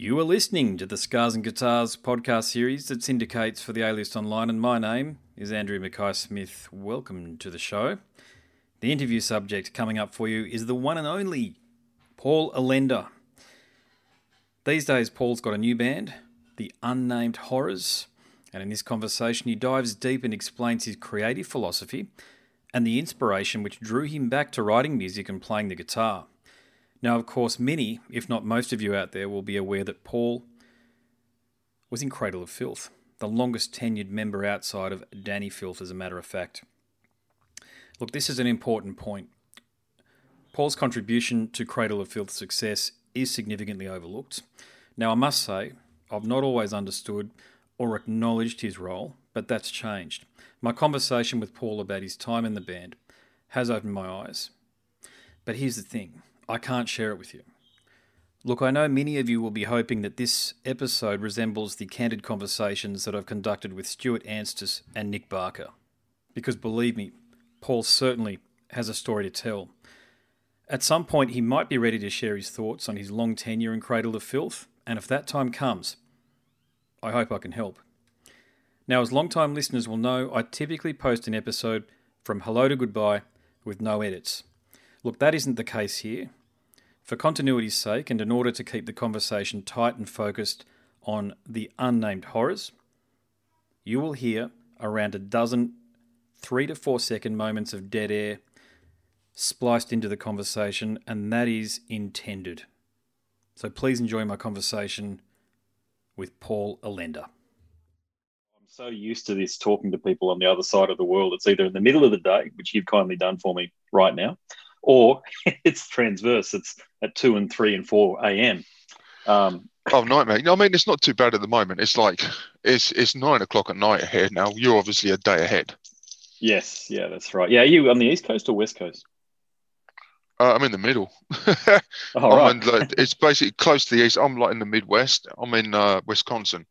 You are listening to the Scars and Guitars podcast series that syndicates for the A List Online, and my name is Andrew Mackay Smith. Welcome to the show. The interview subject coming up for you is the one and only Paul Allender. These days, Paul's got a new band, The Unnamed Horrors, and in this conversation, he dives deep and explains his creative philosophy and the inspiration which drew him back to writing music and playing the guitar. Now, of course, many, if not most of you out there, will be aware that Paul was in Cradle of Filth, the longest tenured member outside of Dani Filth, as a matter of fact. Look, this is an important point. Paul's contribution to Cradle of Filth's success is significantly overlooked. Now, I must say, I've not always understood or acknowledged his role, but that's changed. My conversation with Paul about his time in the band has opened my eyes. But here's the thing I can't share it with you. Look, I know many of you will be hoping that this episode resembles the candid conversations that I've conducted with Stuart Anstis and Nick Barker. Because believe me, Paul certainly has a story to tell. At some point, he might be ready to share his thoughts on his long tenure in Cradle of Filth, and if that time comes, I hope I can help. Now, as long-time listeners will know, I typically post an episode from hello to goodbye with no edits. Look, that isn't the case here. For continuity's sake, and in order to keep the conversation tight and focused on the unnamed horrors, you will hear around a dozen three to four second moments of dead air spliced into the conversation, and that is intended. So please enjoy my conversation with Paul Allender. I'm so used to this talking to people on the other side of the world. It's either in the middle of the day, which you've kindly done for me right now, or it's transverse. It's at two and three and four a.m. Um, oh, nightmare! I mean, it's not too bad at the moment. It's like it's it's nine o'clock at night here now. You're obviously a day ahead. Yes, yeah, that's right. Yeah, are you on the east coast or west coast? Uh, I'm in the middle. oh, right. in, like, it's basically close to the east. I'm like in the Midwest. I'm in uh, Wisconsin,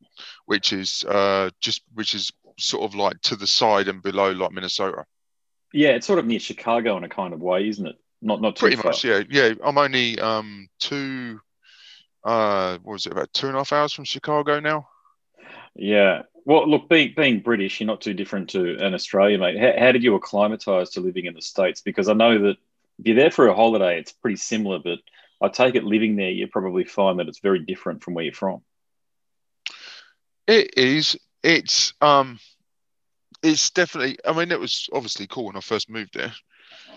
which is uh, just which is sort of like to the side and below like Minnesota. Yeah, it's sort of near Chicago in a kind of way, isn't it? Not not pretty far. much. Yeah, yeah. I'm only um two. Uh, what was it about two and a half hours from Chicago now? Yeah. Well, look, being being British, you're not too different to an Australian, mate. How, how did you acclimatise to living in the states? Because I know that if you're there for a holiday, it's pretty similar, but I take it living there, you probably find that it's very different from where you're from. It is. It's um it's definitely. I mean, it was obviously cool when I first moved there,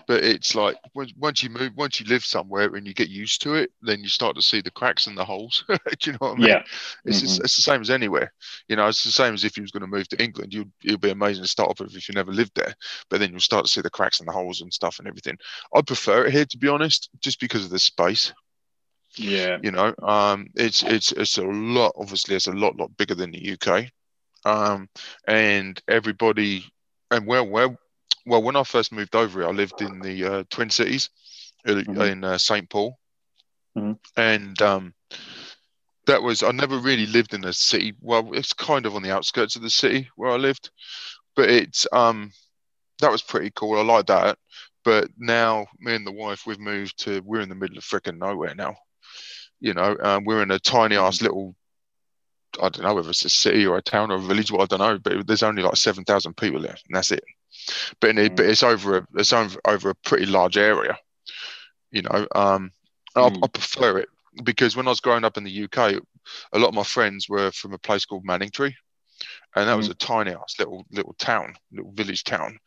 but it's like once you move, once you live somewhere and you get used to it, then you start to see the cracks and the holes. Do you know what I mean? Yeah, it's mm-hmm. just, it's the same as anywhere. You know, it's the same as if you was going to move to England. You'd it'll be amazing to start off with if you never lived there, but then you'll start to see the cracks and the holes and stuff and everything. I prefer it here to be honest, just because of the space. Yeah, you know, um, it's it's it's a lot. Obviously, it's a lot lot bigger than the UK um, and everybody and well, well, well. When I first moved over here, I lived in the uh, Twin Cities uh, mm-hmm. in uh, St Paul, mm-hmm. and um, that was I never really lived in a city. Well, it's kind of on the outskirts of the city where I lived, but it's um, that was pretty cool. I like that. But now, me and the wife, we've moved to. We're in the middle of freaking nowhere now. You know, um, we're in a tiny ass mm-hmm. little I don't know whether it's a city or a town or a village. Well, I don't know, but there's only like seven thousand people there, and that's it. But it, but mm. it's over a it's over, over a pretty large area. You know, um, mm. I, I prefer it because when I was growing up in the UK, a lot of my friends were from a place called Manningtree, and that mm. was a tiny ass little little town, little village town.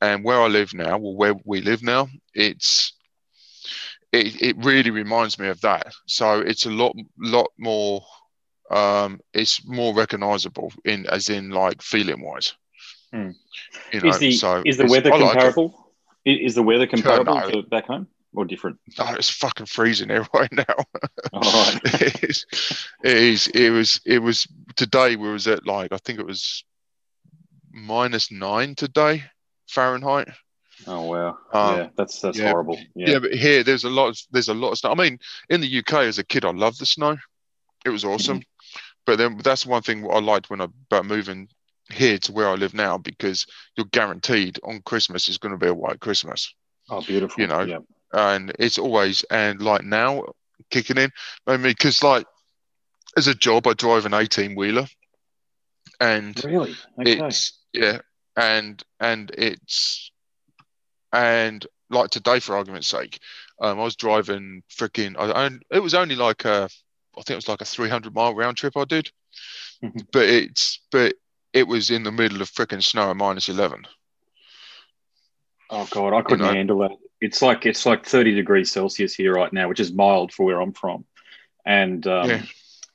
And where I live now, well, where we live now, it's it, it really reminds me of that. So it's a lot lot more um, it's more recognizable in as in like feeling wise. Hmm. You know, is the so is the weather comparable? Like is the weather comparable no. to back home or different? No, it's fucking freezing here right now. it, is, it is. It was. It was today. We was at like I think it was minus nine today Fahrenheit. Oh wow! Um, yeah, that's that's yeah, horrible. Yeah. yeah. but here there's a lot. Of, there's a lot of snow. I mean, in the UK as a kid, I loved the snow. It was awesome. Mm-hmm. But then that's one thing I liked when I about moving here to where I live now because you're guaranteed on Christmas is going to be a white Christmas. Oh, beautiful! You know, yeah. and it's always and like now kicking in. I mean, because like as a job, I drive an 18 wheeler, and Really? Okay. it's yeah, and and it's and like today, for argument's sake, um, I was driving freaking. I, I it was only like a, I think it was like a 300 mile round trip I did, Mhm. but it's but it was in the middle of freaking snow at minus 11. Oh god, I couldn't know. handle that. It's like it's like 30 degrees Celsius here right now, which is mild for where I'm from. And um, Yeah.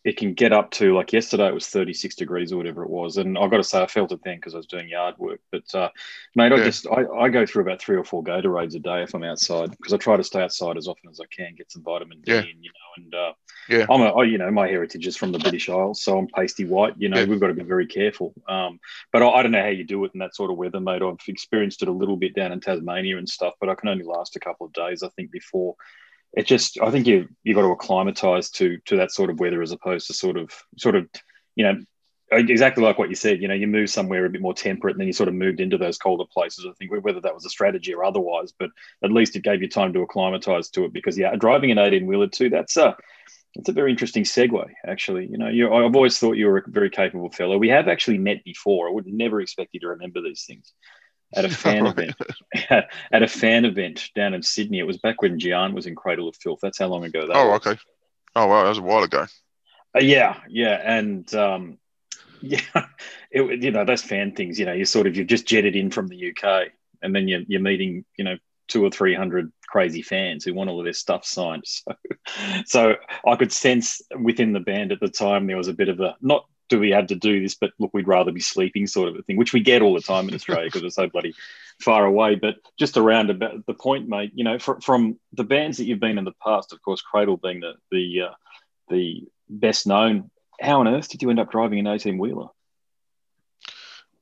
it can get up to like yesterday it was 36 degrees or whatever it was. And I've got to say I felt it then because I was doing yard work. But uh, mate, I Yeah. just I, I go through about three or four Gatorades a day if I'm outside because I try to stay outside as often as I can, get some vitamin D Yeah. in, you know, and uh, Yeah. I'm a, you know, my heritage is from the British Isles, so I'm pasty white. You know, Yeah. we've got to be very careful. Um, but I, I don't know how you do it in that sort of weather, mate. I've experienced it a little bit down in Tasmania and stuff, but I can only last a couple of days, I think, before it just. I think you you got to acclimatise to to that sort of weather as opposed to sort of sort of, you know. Exactly like what you said, you know, you move somewhere a bit more temperate, and then you sort of moved into those colder places. I think whether that was a strategy or otherwise, but at least it gave you time to acclimatise to it. Because yeah, driving an eighteen wheeler too, that's a it's a very interesting segue, actually. You know, you I've always thought you were a very capable fellow. We have actually met before. I would never expect you to remember these things. At a fan Right. event, at a fan event down in Sydney. It was back when Gian was in Cradle of Filth. That's how long ago that Oh, was. okay. Oh, wow, that was a while ago. Uh, yeah, yeah, and um, yeah, it, you know those fan things. You know, you sort of you've just jetted in from the UK, and then you're you're meeting you know two or three hundred crazy fans who want all of their stuff signed. So, so I could sense within the band at the time there was a bit of a not do we have to do this, but look, we'd rather be sleeping sort of a thing, which we get all the time in Australia because we're so bloody far away. But just around about the point, mate, you know, fr- from the bands that you've been in the past, of course, Cradle being the the uh, the best known. How on earth did you end up driving an eighteen wheeler?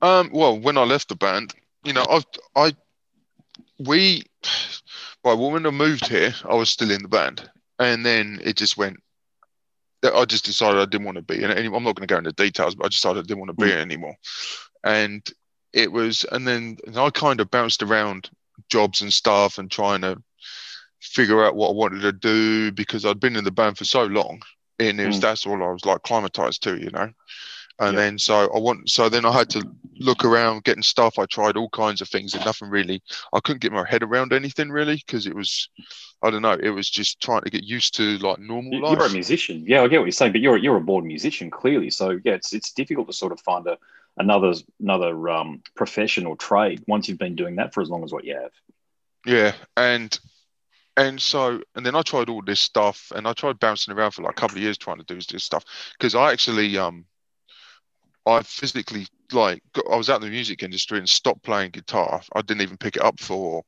Um, well, when I left the band, you know, I, I, we, well, when I moved here, I was still in the band, and then it just went. I just decided I didn't want to be in it. anymore. I'm not going to go into details, but I decided I didn't want to be Mm. it anymore. And it was, and then and I kind of bounced around jobs and stuff and trying to figure out what I wanted to do because I'd been in the band for so long, and it was Mm. that's all I was like climatized to, you know. And Yeah. then so I want so then I had to look around getting stuff. I tried all kinds of things and nothing really. I couldn't get my head around anything really because it was, I don't know. It was just trying to get used to like normal You- life. You're a musician, yeah. I get what you're saying, but you're you're a born musician clearly. So yeah, it's it's difficult to sort of find a another another um, profession or trade once you've been doing that for as long as what you have. Yeah, and and so and then I tried all this stuff and I tried bouncing around for like a couple of years trying to do this stuff because I actually um I physically like got, I was out in the music industry and stopped playing guitar. I didn't even pick it up for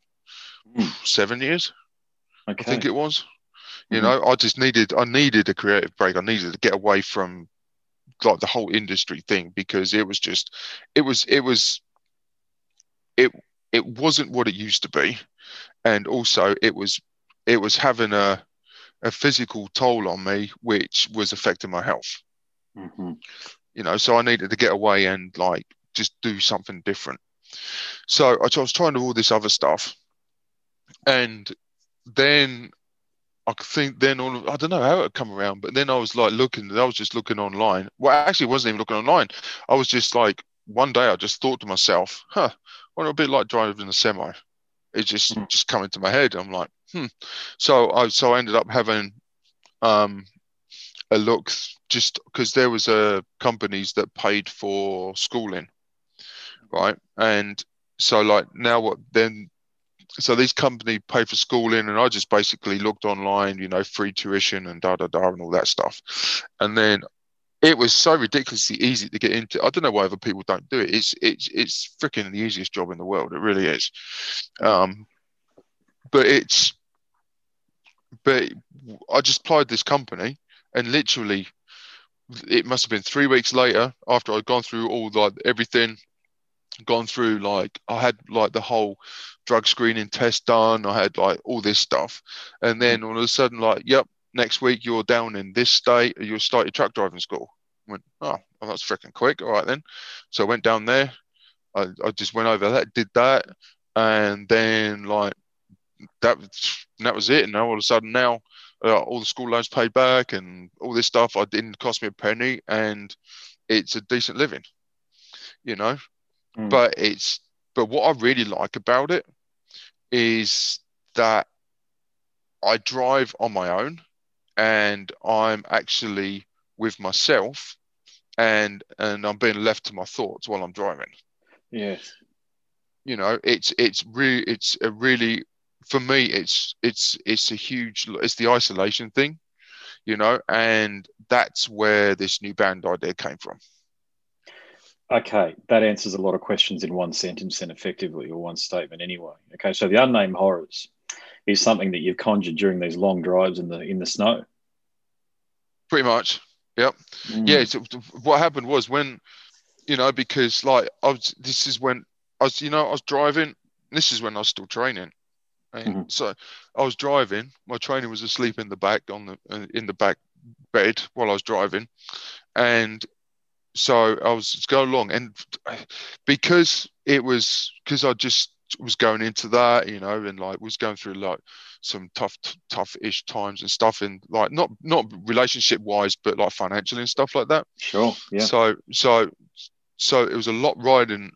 Mm. seven years. Okay. I think it was. You Mhm. know, I just needed I needed a creative break. I needed to get away from like the whole industry thing because it was just it was it was it it wasn't what it used to be. And also it was it was having a a physical toll on me which was affecting my health. Mhm. You know, so I needed to get away and like just do something different. So I was trying to do all this other stuff. And then I think then all of, I don't know how it come around, but then I was like looking, I was just looking online. Well, actually, wasn't even looking online. I was just like, one day I just thought to myself, huh, what a bit like driving a semi. It just Hmm. just come into my head. I'm like, hmm. So I so I ended up having um a look just because there was a companies that paid for schooling, right? And so like now what then so these company pay for schooling and I just basically looked online, you know, free tuition and da da da and all that stuff. And then it was so ridiculously easy to get into. I don't know why other people don't do it. It's it's it's freaking the easiest job in the world. It really is. Um, but it's but I just applied this company and literally it must have been three weeks later after I'd gone through all like everything gone through like I had like the whole drug screening test done. I had like all this stuff, and then all of a sudden, like, yep, next week you're down in this state. You'll start your truck driving school. I went, oh, well, that's freaking quick. All right then. So I went down there. I, I just went over that, did that, and then like that that was it. And now all of a sudden now uh, all the school loans paid back and all this stuff. I didn't cost me a penny, and it's a decent living, you know. Mm. But it's but what I really like about it is that I drive on my own, and I'm actually with myself, and and I'm being left to my thoughts while I'm driving. Yes. You know, it's it's really it's a really for me it's it's it's a huge it's the isolation thing you know and that's where this new band idea came from. Okay that answers a lot of questions in one sentence and effectively or one statement anyway. Okay so the unnamed horrors is something that you've conjured during these long drives in the in the snow? Pretty much yep. Mm. yeah so what happened was when you know because like i was this is when i was you know i was driving this is when i was still training Mm-hmm. So I was driving. My trainer was asleep in the back on the uh, in the back bed while I was driving, and so I was just going along, and because it was because I just was going into that, you know, and like was going through like some tough, tough-ish times and stuff, and like not not relationship-wise, but like financially and stuff like that. Sure. Yeah. So so so it was a lot riding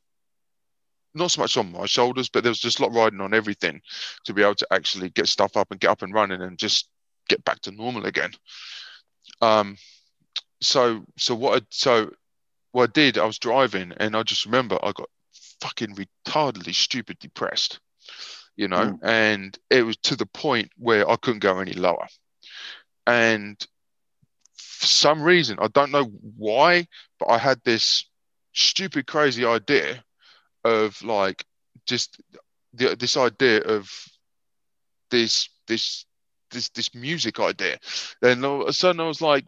not so much on my shoulders, but there was just a lot riding on everything to be able to actually get stuff up and get up and running and just get back to normal again. Um, so so what I, so what I did, I was driving and I just remember I got fucking retardedly stupid depressed, you know, mm. and it was to the point where I couldn't go any lower. And for some reason, I don't know why, but I had this stupid, crazy idea of like just the, this idea of this this this this music idea. Then all of a sudden I was like,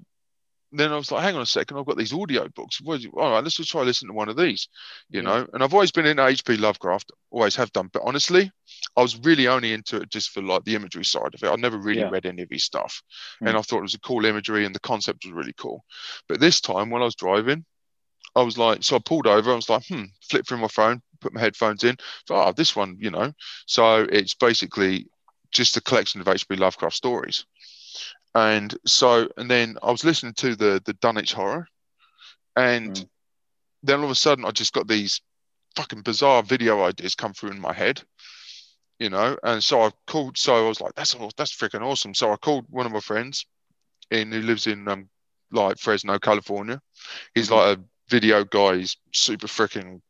then I was like, hang on a second, I've got these audio books. All right, let's just try listening to one of these, you yeah. know. And I've always been into H.P. Lovecraft, always have done. But honestly, I was really only into it just for like the imagery side of it. I never really yeah. read any of his stuff, mm. and I thought it was a cool imagery and the concept was really cool. But this time when I was driving, I was like, so I pulled over. I was like, hmm, flip through my phone, put my headphones in. So, oh, this one, you know. So it's basically just a collection of H.P. Lovecraft stories. And so, and then I was listening to the the Dunwich Horror, and mm. then all of a sudden I just got these fucking bizarre video ideas come through in my head, you know. And so I called. So I was like, that's that's freaking awesome. So I called one of my friends, in who lives in um like Fresno, California. He's mm-hmm. like a video guy. He's super freaking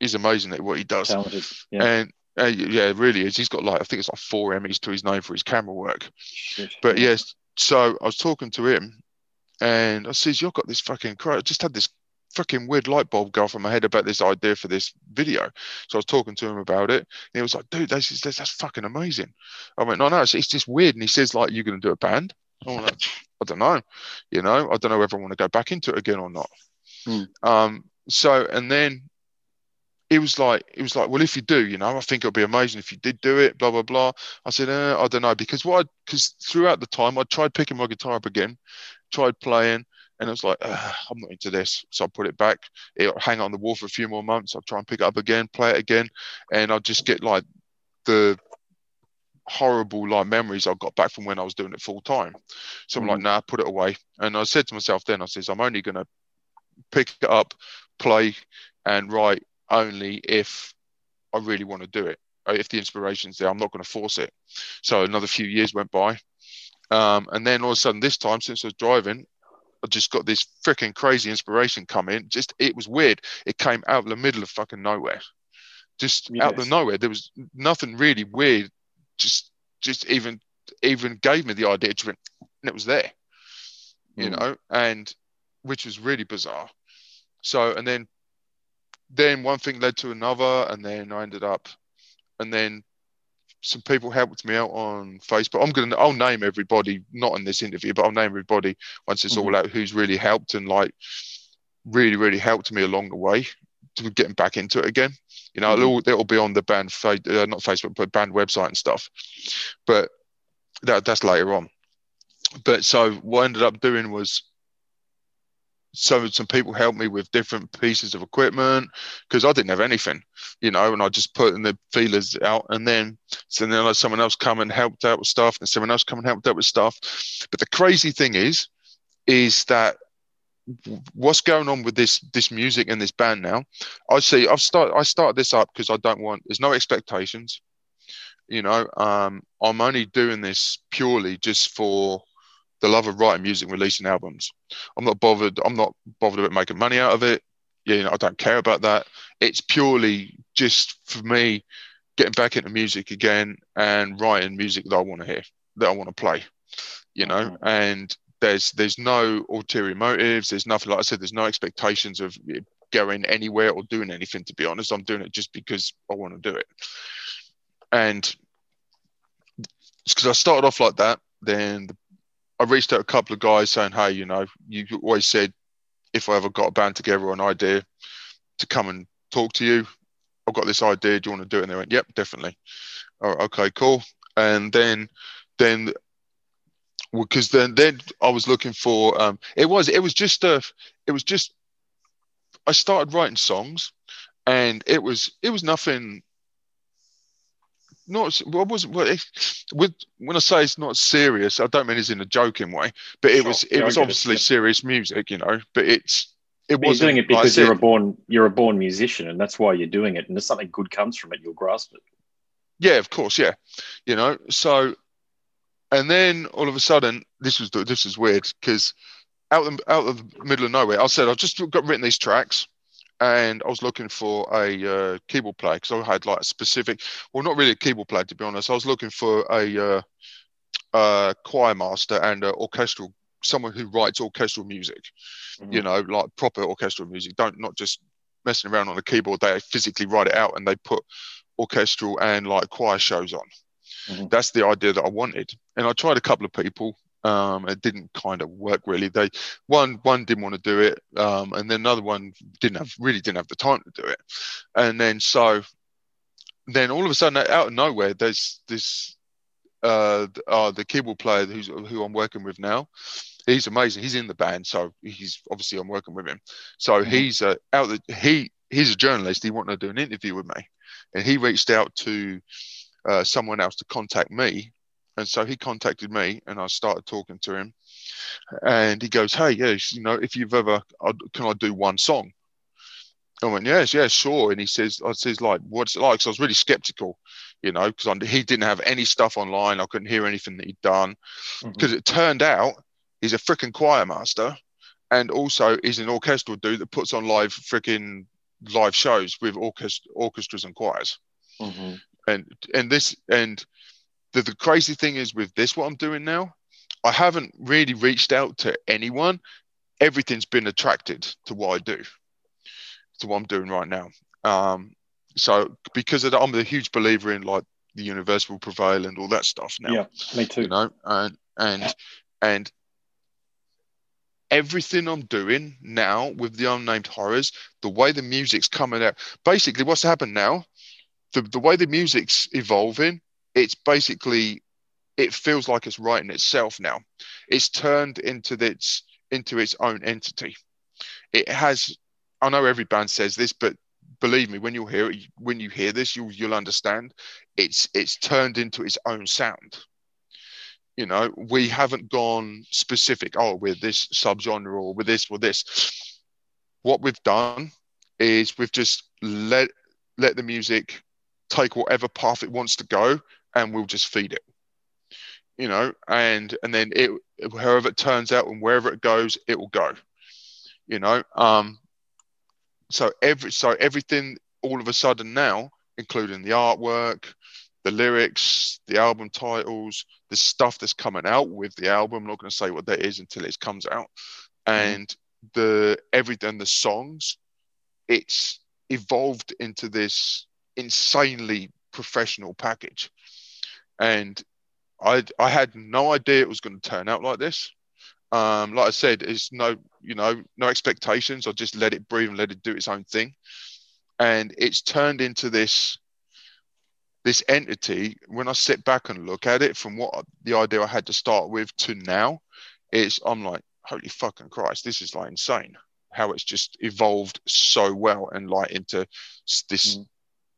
he's amazing at what he does. Talented. Yeah. And uh, yeah, really is. He's got like I think it's like four Emmys to his name for his camera work. But yes, so I was talking to him, and I says, "You've got this fucking I just had this fucking weird light bulb go off in my head about this idea for this video." So I was talking to him about it, and he was like, "Dude, that's that's, that's fucking amazing." I went, "No, no, it's, it's just weird." And he says, "Like, you're going to do a band?" I went, "I don't know, you know, I don't know if I want to go back into it again or not." Hmm. Um, so and then it was like it was like well if you do you know i think it'll be amazing if you did do it blah blah blah i said uh, i don't know because what because throughout the time i tried picking my guitar up again tried playing and it was like i'm not into this so i put it back it'll hang on the wall for a few more months i'll try and pick it up again play it again and i'll just get like the horrible like memories I got back from when I was doing it full time. So I'm mm. like, nah, put it away. And I said to myself then, I says, I'm only gonna pick it up, play, and write only if I really want to do it. Uh, if the inspiration's there, I'm not going to force it. So another few years went by. Um, and then all of a sudden, this time, since I was driving, I just got this freaking crazy inspiration come in. Just, it was weird. It came out of the middle of fucking nowhere. Just yes. out of nowhere. There was nothing really weird. Just, just even, even gave me the idea to, and it was there, you mm. know, and which was really bizarre. So, and then then one thing led to another, and then I ended up, and then some people helped me out on Facebook. I'm gonna I'll name everybody, not in this interview, but I'll name everybody once it's mm-hmm. all out who's really helped and like really really helped me along the way to getting back into it again. You know, mm-hmm. it'll, it'll be on the band, uh, not Facebook, but band website and stuff. But that that's later on. But so what I ended up doing was so some people helped me with different pieces of equipment because I didn't have anything, you know, and I just put in the feelers out, and then so then I someone else come and helped out with stuff, and someone else come and helped out with stuff. But the crazy thing is, is that what's going on with this this music and this band now i see i've started i started this up because i don't want there's no expectations you know um i'm only doing this purely just for the love of writing music releasing albums i'm not bothered i'm not bothered about making money out of it you know i don't care about that it's purely just for me getting back into music again and writing music that i want to hear that i want to play you know mm-hmm. and there's there's no ulterior motives. There's nothing like I said. There's no expectations of going anywhere or doing anything. To be honest, I'm doing it just because I want to do it. And because I started off like that, then I reached out a couple of guys saying, "Hey, you know, you always said if I ever got a band together or an idea to come and talk to you, I've got this idea. Do you want to do it?" And they went, "Yep, definitely." Oh, okay, cool. And then then because then then I was looking for um, it was it was just a it was just I started writing songs and it was it was nothing not what was what if with when I say it's not serious I don't mean it's in a joking way but it sure. was it yeah, was obviously it, serious music you know but it's it was doing it because you're a born you're a born musician and that's why you're doing it and if something good comes from it you'll grasp it. Yeah of course yeah you know so and then all of a sudden, this was this was weird because out of, out of the middle of nowhere, I said I just got written these tracks, and I was looking for a uh, keyboard player because I had like a specific, well, not really a keyboard player to be honest. I was looking for a uh, uh, choir master and orchestral someone who writes orchestral music, mm-hmm. you know, like proper orchestral music. Don't not just messing around on a keyboard. They physically write it out and they put orchestral and like choir shows on. Mm-hmm. That's the idea that I wanted. And I tried a couple of people. Um, it didn't kind of work really. They one one didn't want to do it, um, and then another one didn't have really didn't have the time to do it. And then so then all of a sudden out of nowhere there's this uh, uh the keyboard player who's who I'm working with now he's amazing he's in the band so he's obviously I'm working with him so mm-hmm. he's uh, out the, he he's a journalist he wanted to do an interview with me and he reached out to uh, someone else to contact me. And so he contacted me and I started talking to him. And he goes, Hey, yes, you know, if you've ever, can I do one song? I went, Yes, yes, sure. And he says, I says, like, what's it like? So I was really skeptical, you know, because he didn't have any stuff online. I couldn't hear anything that he'd done. Because mm-hmm. it turned out he's a freaking choir master and also he's an orchestral dude that puts on live freaking live shows with orchest- orchestras and choirs. Mm-hmm and and this and the, the crazy thing is with this what i'm doing now i haven't really reached out to anyone everything's been attracted to what i do to what i'm doing right now um so because of that, i'm a huge believer in like the universe will prevail and all that stuff now yeah me too you know and and and everything I'm doing now with the unnamed horrors, the way the music's coming out. Basically, what's happened now the, the way the music's evolving, it's basically it feels like it's writing itself now. It's turned into its into its own entity. It has. I know every band says this, but believe me, when you hear it, when you hear this, you'll you'll understand. It's it's turned into its own sound. You know, we haven't gone specific. Oh, we're this subgenre or with this or this. What we've done is we've just let let the music take whatever path it wants to go and we'll just feed it you know and and then it however it turns out and wherever it goes it will go you know um so every so everything all of a sudden now including the artwork the lyrics the album titles the stuff that's coming out with the album I'm not going to say what that is until it comes out mm-hmm. and the everything the songs it's evolved into this insanely professional package. And I I had no idea it was going to turn out like this. Um, like I said, it's no you know no expectations. I just let it breathe and let it do its own thing, and it's turned into this this entity. When I sit back and look at it, from what the idea I had to start with to now, it's I'm like holy fucking Christ, this is like insane. how it's just evolved so well and like into this mm.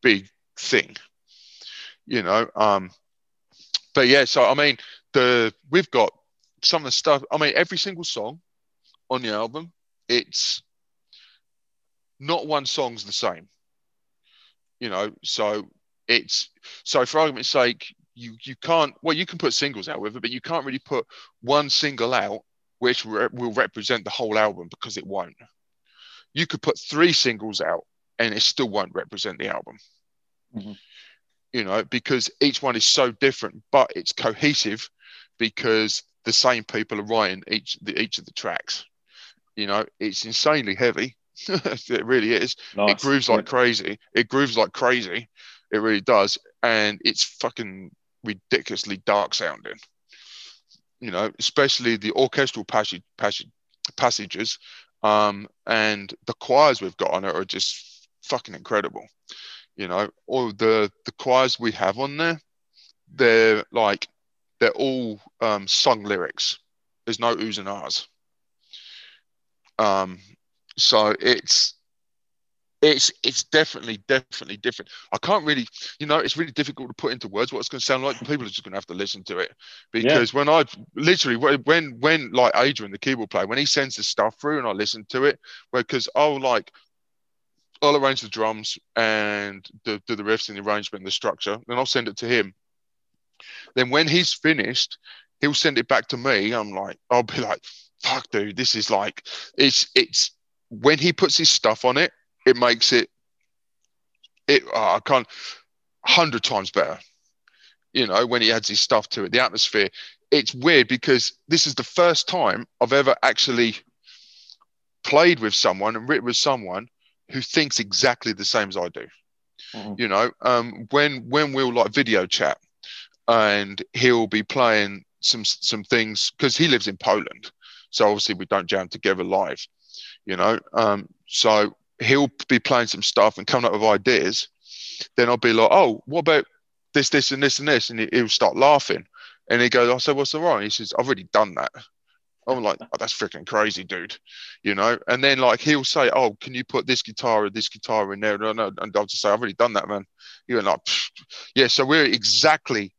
big thing you know um but yeah so i mean the we've got some of the stuff i mean every single song on the album it's not one song's the same. You know so it's so for argument's sake you you can't well you can put singles out with it but you can't really put one single out which re- will represent the whole album because it won't. You could put three singles out and it still won't represent the album. Mm-hmm. You know because each one is so different but it's cohesive because the same people are writing each the, each of the tracks. You know it's insanely heavy. It really is. Nice. it grooves like crazy. It grooves like crazy. It really does. And it's fucking ridiculously dark sounding. You know especially the orchestral passage, passage passages um, and the choirs we've got on it are just fucking incredible. You know, all the the choirs we have on there, they're like they're all um, sung lyrics. There's no oohs and ahs. Um, so it's it's it's definitely definitely different i can't really you know it's really difficult to put into words what it's going to sound like people are just going to have to listen to it because yeah. when i literally when when like adrian the keyboard player when he sends the stuff through and i listen to it because i'll like i'll arrange the drums and do, do the riffs and the arrangement and the structure then i'll send it to him then when he's finished he'll send it back to me i'm like i'll be like fuck dude this is like it's it's when he puts his stuff on it it makes it it oh, I can't hundred times better. You know, when he adds his stuff to it, the atmosphere. It's weird because this is the first time I've ever actually played with someone and written with someone who thinks exactly the same as I do. Mm-hmm. You know, um, when when we'll like video chat and he'll be playing some some things because he lives in Poland, so obviously we don't jam together live. You know, um, so he'll be playing some stuff and coming up with ideas. Then I'll be like, oh, what about this, this, and this, and this? And he'll start laughing. And he goes, I said, what's the wrong? He says, I've already done that. I'm like, oh, that's freaking crazy, dude. You know? And then like he'll say, Oh, can you put this guitar or this guitar in there? And I'll just say, I've already done that, man. You're like, Pfft. yeah. So we're exactly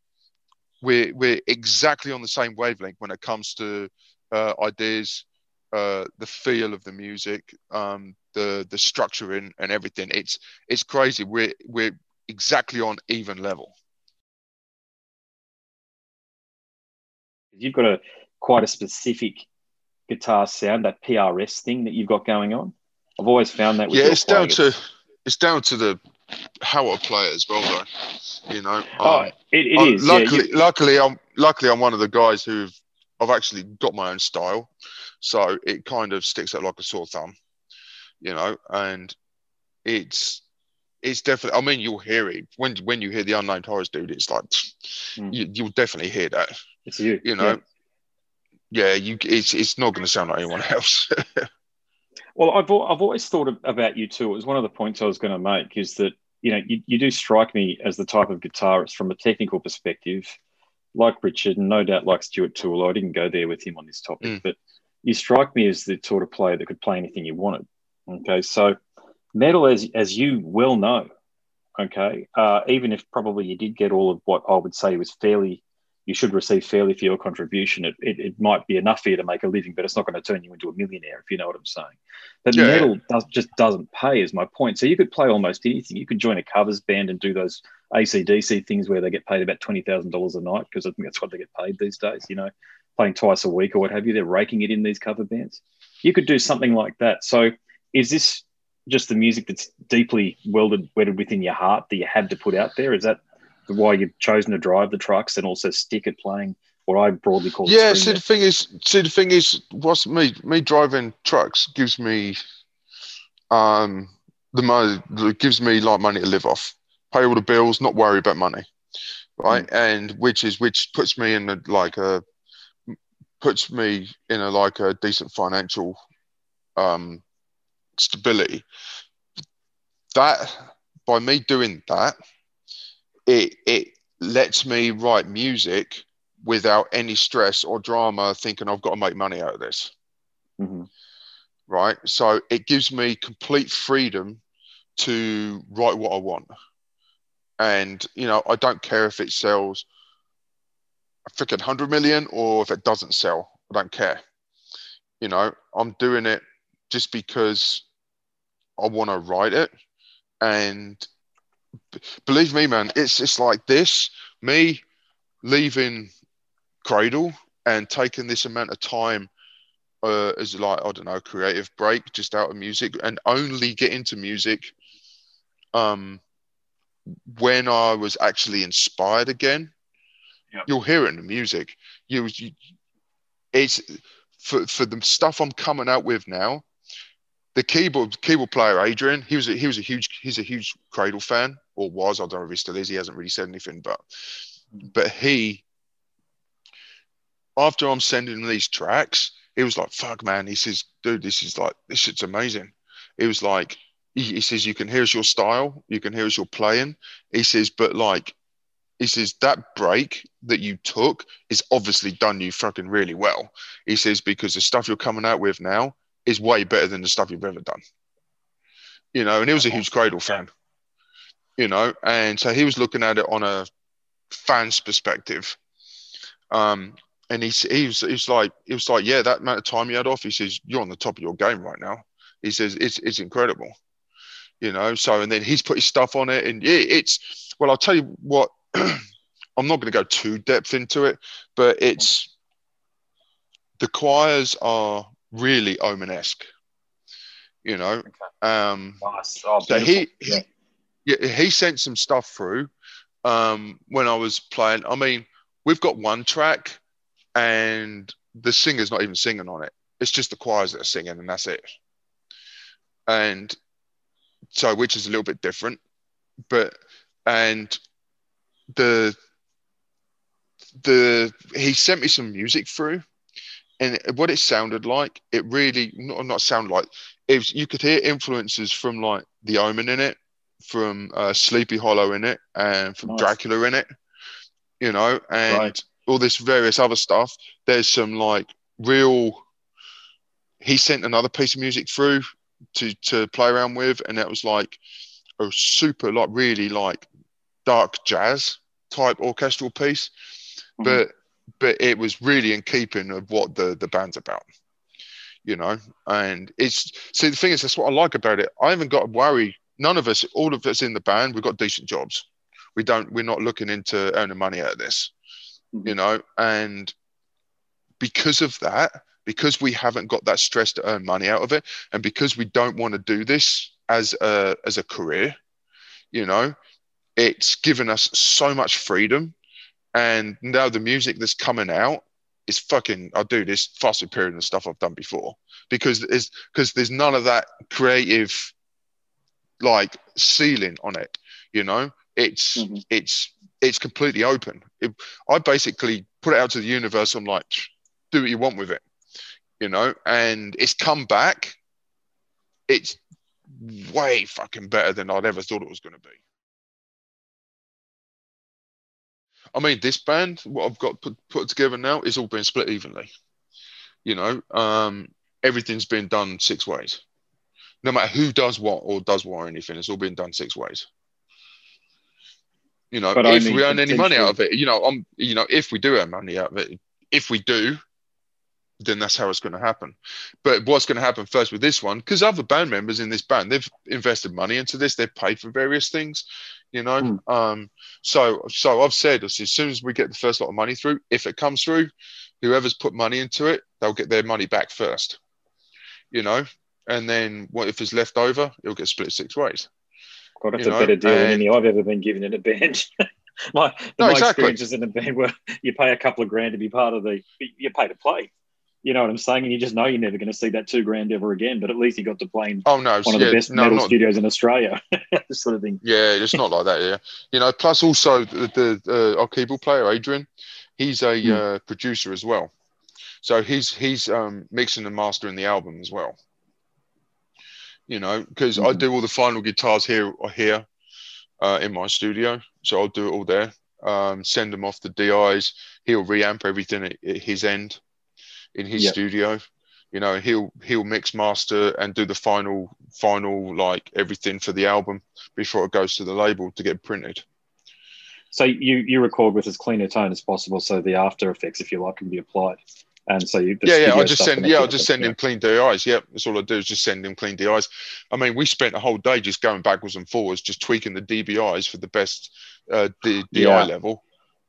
we're we're exactly on the same wavelength when it comes to uh, ideas, uh, the feel of the music, um, the the structuring and everything. It's it's crazy. We're we're exactly on even level. You've got a quite a specific guitar sound, that PRS thing that you've got going on. I've always found that. yeah, it's down to it's down to the how I play it as well, though. You know, oh, um, it, it is. Luckily, yeah, luckily, I'm luckily I'm one of the guys who've I've actually got my own style, so it kind of sticks out like a sore thumb you know, and it's it's definitely. I mean, you'll hear it when when you hear the unnamed horrors, dude. It's like mm. you, will definitely hear that. It's you, you know. Yeah, you. It's it's not going to sound like anyone else. well, I've I've always thought about you too. It was one of the points I was going to make is that you know you, you do strike me as the type of guitarist from a technical perspective, like Richard, and no doubt like Stuart Toole. I didn't go there with him on this topic, mm. but you strike me as the sort of player that could play anything you wanted. Okay, so metal, as as you well know, okay, uh, even if probably you did get all of what I would say was fairly, you should receive fairly for your contribution. It, it, it might be enough for you to make a living, but it's not going to turn you into a millionaire, if you know what I'm saying. But yeah. metal does, just doesn't pay, is my point. So you could play almost anything. You could join a covers band and do those ACDC things where they get paid about twenty thousand dollars a night because I think that's what they get paid these days. You know, playing twice a week or what have you. They're raking it in these cover bands. You could do something like that. So is this just the music that's deeply welded wedded within your heart that you had to put out there? Is that why you've chosen to drive the trucks and also stick at playing what I broadly call? Yeah. See, the thing is, see, the thing is, what's me me driving trucks gives me um the money gives me like money to live off, pay all the bills, not worry about money, right? Mm. And which is which puts me in a, like a puts me in a like a decent financial um stability. That by me doing that, it it lets me write music without any stress or drama, thinking I've got to make money out of this. Mm-hmm. right? So it gives me complete freedom to write what I want. And, you know, I don't care if it sells a freaking 100 million or if it doesn't sell. I don't care. You know, I'm doing it just because I want to write it. And believe me, man, it's it's like this. Me leaving Cradle and taking this amount of time uh, as like I don't know, creative break just out of music and only get into music um when I was actually inspired again. Yep. You'll hear it in the music. You, you it's for for the stuff I'm coming out with now. The keyboard keyboard player Adrian, he was a, he was a huge he's a huge Cradle fan or was. I don't know if he still is. He hasn't really said anything, but but he after I'm sending him these tracks, he was like, "Fuck, man." He says, "Dude, this is like this shit's amazing." It was like he, he says, "You can hear us your style, you can hear us your playing." He says, "But like." He says that break that you took is obviously done you fucking really well. He says because the stuff you're coming out with now is way better than the stuff you've ever done. You know, and he was a huge Cradle fan. You know, and so he was looking at it on a fan's perspective. Um, and he, he was, he was like, he was like, yeah, that amount of time you had off. He says, you're on the top of your game right now. He says, it's, it's incredible, you know? So, and then he's put his stuff on it and yeah, it's, well, I'll tell you what, I'm not going to go too depth into it, but it's, the choirs are really Omen-esque, you know? Um, Nice. Oh, so he, he, yeah, he sent some stuff through um, when I was playing. I mean, we've got one track, and the singer's not even singing on it. It's just the choirs that are singing, and that's it. And so, which is a little bit different, but and the the he sent me some music through, and what it sounded like, it really not not sound like. It was, you could hear influences from like the Omen in it, from uh, Sleepy Hollow in it, and from Nice. Dracula in it. You know, and Right. all this various other stuff. There's some like real. He sent another piece of music through to to play around with, and that was like a super like really like dark jazz type orchestral piece, Mhm. but but it was really in keeping of what the the band's about you know? And it's see the thing is that's what i like about it. I haven't got to worry none of us all of us in the band we've got decent jobs. We don't we're not looking into earning money out of this Mhm. you know? And because of that because we haven't got that stress to earn money out of it and because we don't want to do this as a as a career you know it's given us so much freedom and now the music that's coming out is fucking I do this far superior than stuff I've done before. Because there's because there's none of that creative like ceiling on it you know? It's Mhm. it's it's completely open. It, I basically put it out to the universe. I'm like do what you want with it you know? And it's come back. It's way fucking better than I'd ever thought it was going to be I mean, this band, what I've got put, put together now, is all being split evenly. You know, um, everything's been done six ways. No matter who does what or does what or anything, it's all been done six ways. You know, But if we earn any money out of it, you know, I'm, you know, if we do earn money out of it, if we do, then that's how it's going to happen. But what's going to happen first with this one, because other band members in this band, they've invested money into this, they've paid for various things, you know. Hmm. Um, so, so I've said as soon as we get the first lot of money through, if it comes through, whoever's put money into it, they'll get their money back first, you know. And then what if it's left over? It'll get split six ways. God, that's you a know, better deal than any I've ever been given in a band. my the, No, my exactly. experiences in a band where you pay a couple of grand to be part of the, you pay to play. You know what I'm saying? And you just know you're never going to see that two grand ever again. But at least you got to play in Oh no, one of the best no, metal not, studios in Australia. this sort of thing. Yeah, it's not like that. Yeah, you know. Plus, also the, the uh, our keyboard player Adrian, he's a Hmm. uh, producer as well. So he's he's um, mixing and mastering the album as well. You know, because I Mhm. do all the final guitars here here uh, in my studio, so I'll do it all there. Um, send them off the DIs. He'll reamp everything at, at his end in his studio. You know, he'll he'll mix master and do the final final like everything for the album before it goes to the label to get printed. So you you record with as clean a tone as possible, so the after effects, if you like, can be applied. And so you yeah yeah I just send yeah I just send him clean DIs. Yep, that's all I do is just send him clean DIs. I mean, we spent a whole day just going backwards and forwards, just tweaking the DBIs for the best uh, D, DI yeah. level.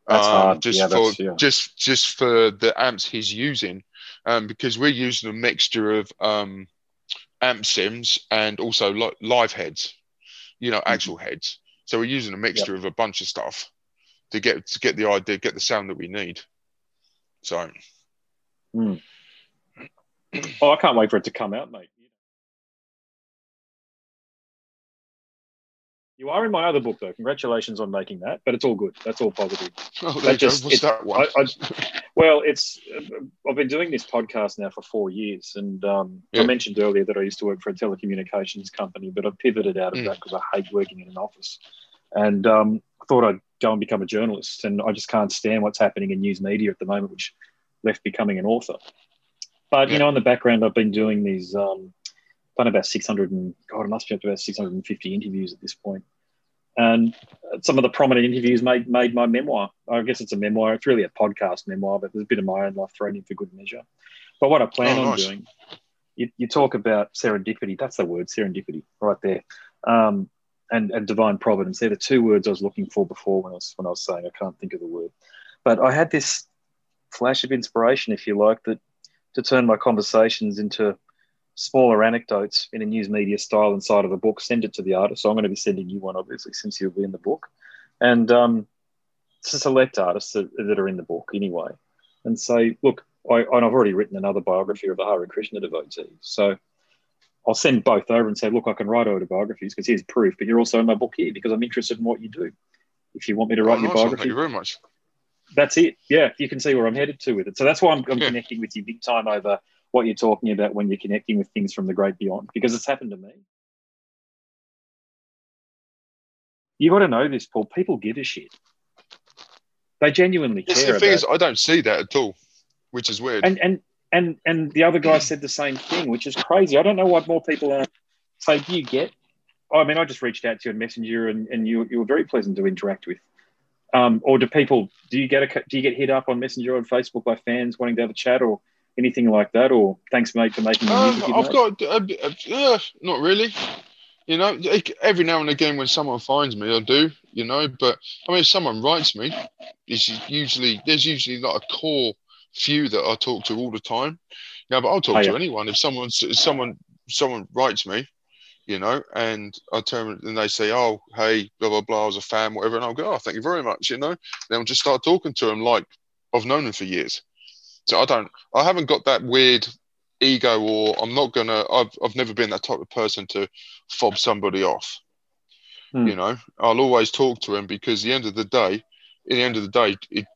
That's um, hard. Just yeah, for yeah. just just for the amps he's using, um, because we're using a mixture of um, amp sims and also li- live heads, you know, mm-hmm. actual heads. So we're using a mixture yep. of a bunch of stuff to get to get the idea, get the sound that we need. So, mm. oh, I can't wait for it to come out, mate. You are in my other book, though. Congratulations on making that, but it's all good. That's all positive. Oh, that just, What's that one? I, I, well, it's I've been doing this podcast now for four years, and um, yeah. I mentioned earlier that I used to work for a telecommunications company, but I pivoted out of mm. that because I hate working in an office, and um, I thought I'd go and become a journalist, and I just can't stand what's happening in news media at the moment, which left becoming an author. But yeah. you know, in the background, I've been doing these. Um, done about 600 and God, it must be up to about 650 interviews at this point. And some of the prominent interviews made made my memoir. I guess it's a memoir. It's really a podcast memoir, but there's a bit of my own life thrown in for good measure. But what I plan oh, on nice. doing, you, you talk about serendipity. That's the word, serendipity, right there. Um, and, and divine providence. They're the two words I was looking for before when I was when I was saying I can't think of the word. But I had this flash of inspiration, if you like, that to turn my conversations into smaller anecdotes in a news media style inside of a book, send it to the artist. So I'm going to be sending you one, obviously, since you'll be in the book. And um, to select artists that, that, are in the book anyway. And say, look, I, and I've already written another biography of a Hare Krishna devotee. So I'll send both over and say, look, I can write autobiographies because here's proof, but you're also in my book here because I'm interested in what you do. If you want me to write oh, your biography, thank you very much. That's it. Yeah, you can see where I'm headed to with it. So that's why I'm, I'm yeah. connecting with you big time over what you're talking about when you're connecting with things from the great beyond, because it's happened to me. You got to know this, Paul. People give a shit. They genuinely yes, care. The thing about... is, I don't see that at all, which is weird. And and and and the other guy said the same thing, which is crazy. I don't know what more people are. So do you get? I mean, I just reached out to you on Messenger, and, and you you were very pleasant to interact with. Um, or do people do you get a do you get hit up on Messenger on Facebook by fans wanting to have a chat, or anything like that? Or thanks, mate, for making um, music. I've got uh, uh, not really. You know, every now and again when someone finds me, I do. You know, but I mean, if someone writes me, it's usually there's usually not a core few that I talk to all the time. Yeah, but I'll talk oh, to yeah. anyone if someone if someone someone writes me, you know, and I turn and they say, "Oh, hey, blah blah blah," I was a fan, whatever, and I'll go, "Oh, thank you very much," you know. Then I'll just start talking to them like I've known them for years. So I don't, I haven't got that weird ego, or I'm not gonna. I've I've never been that type of person to fob somebody off. Hmm. You know, I'll always talk to him because the end of the day, in the end of the day, it,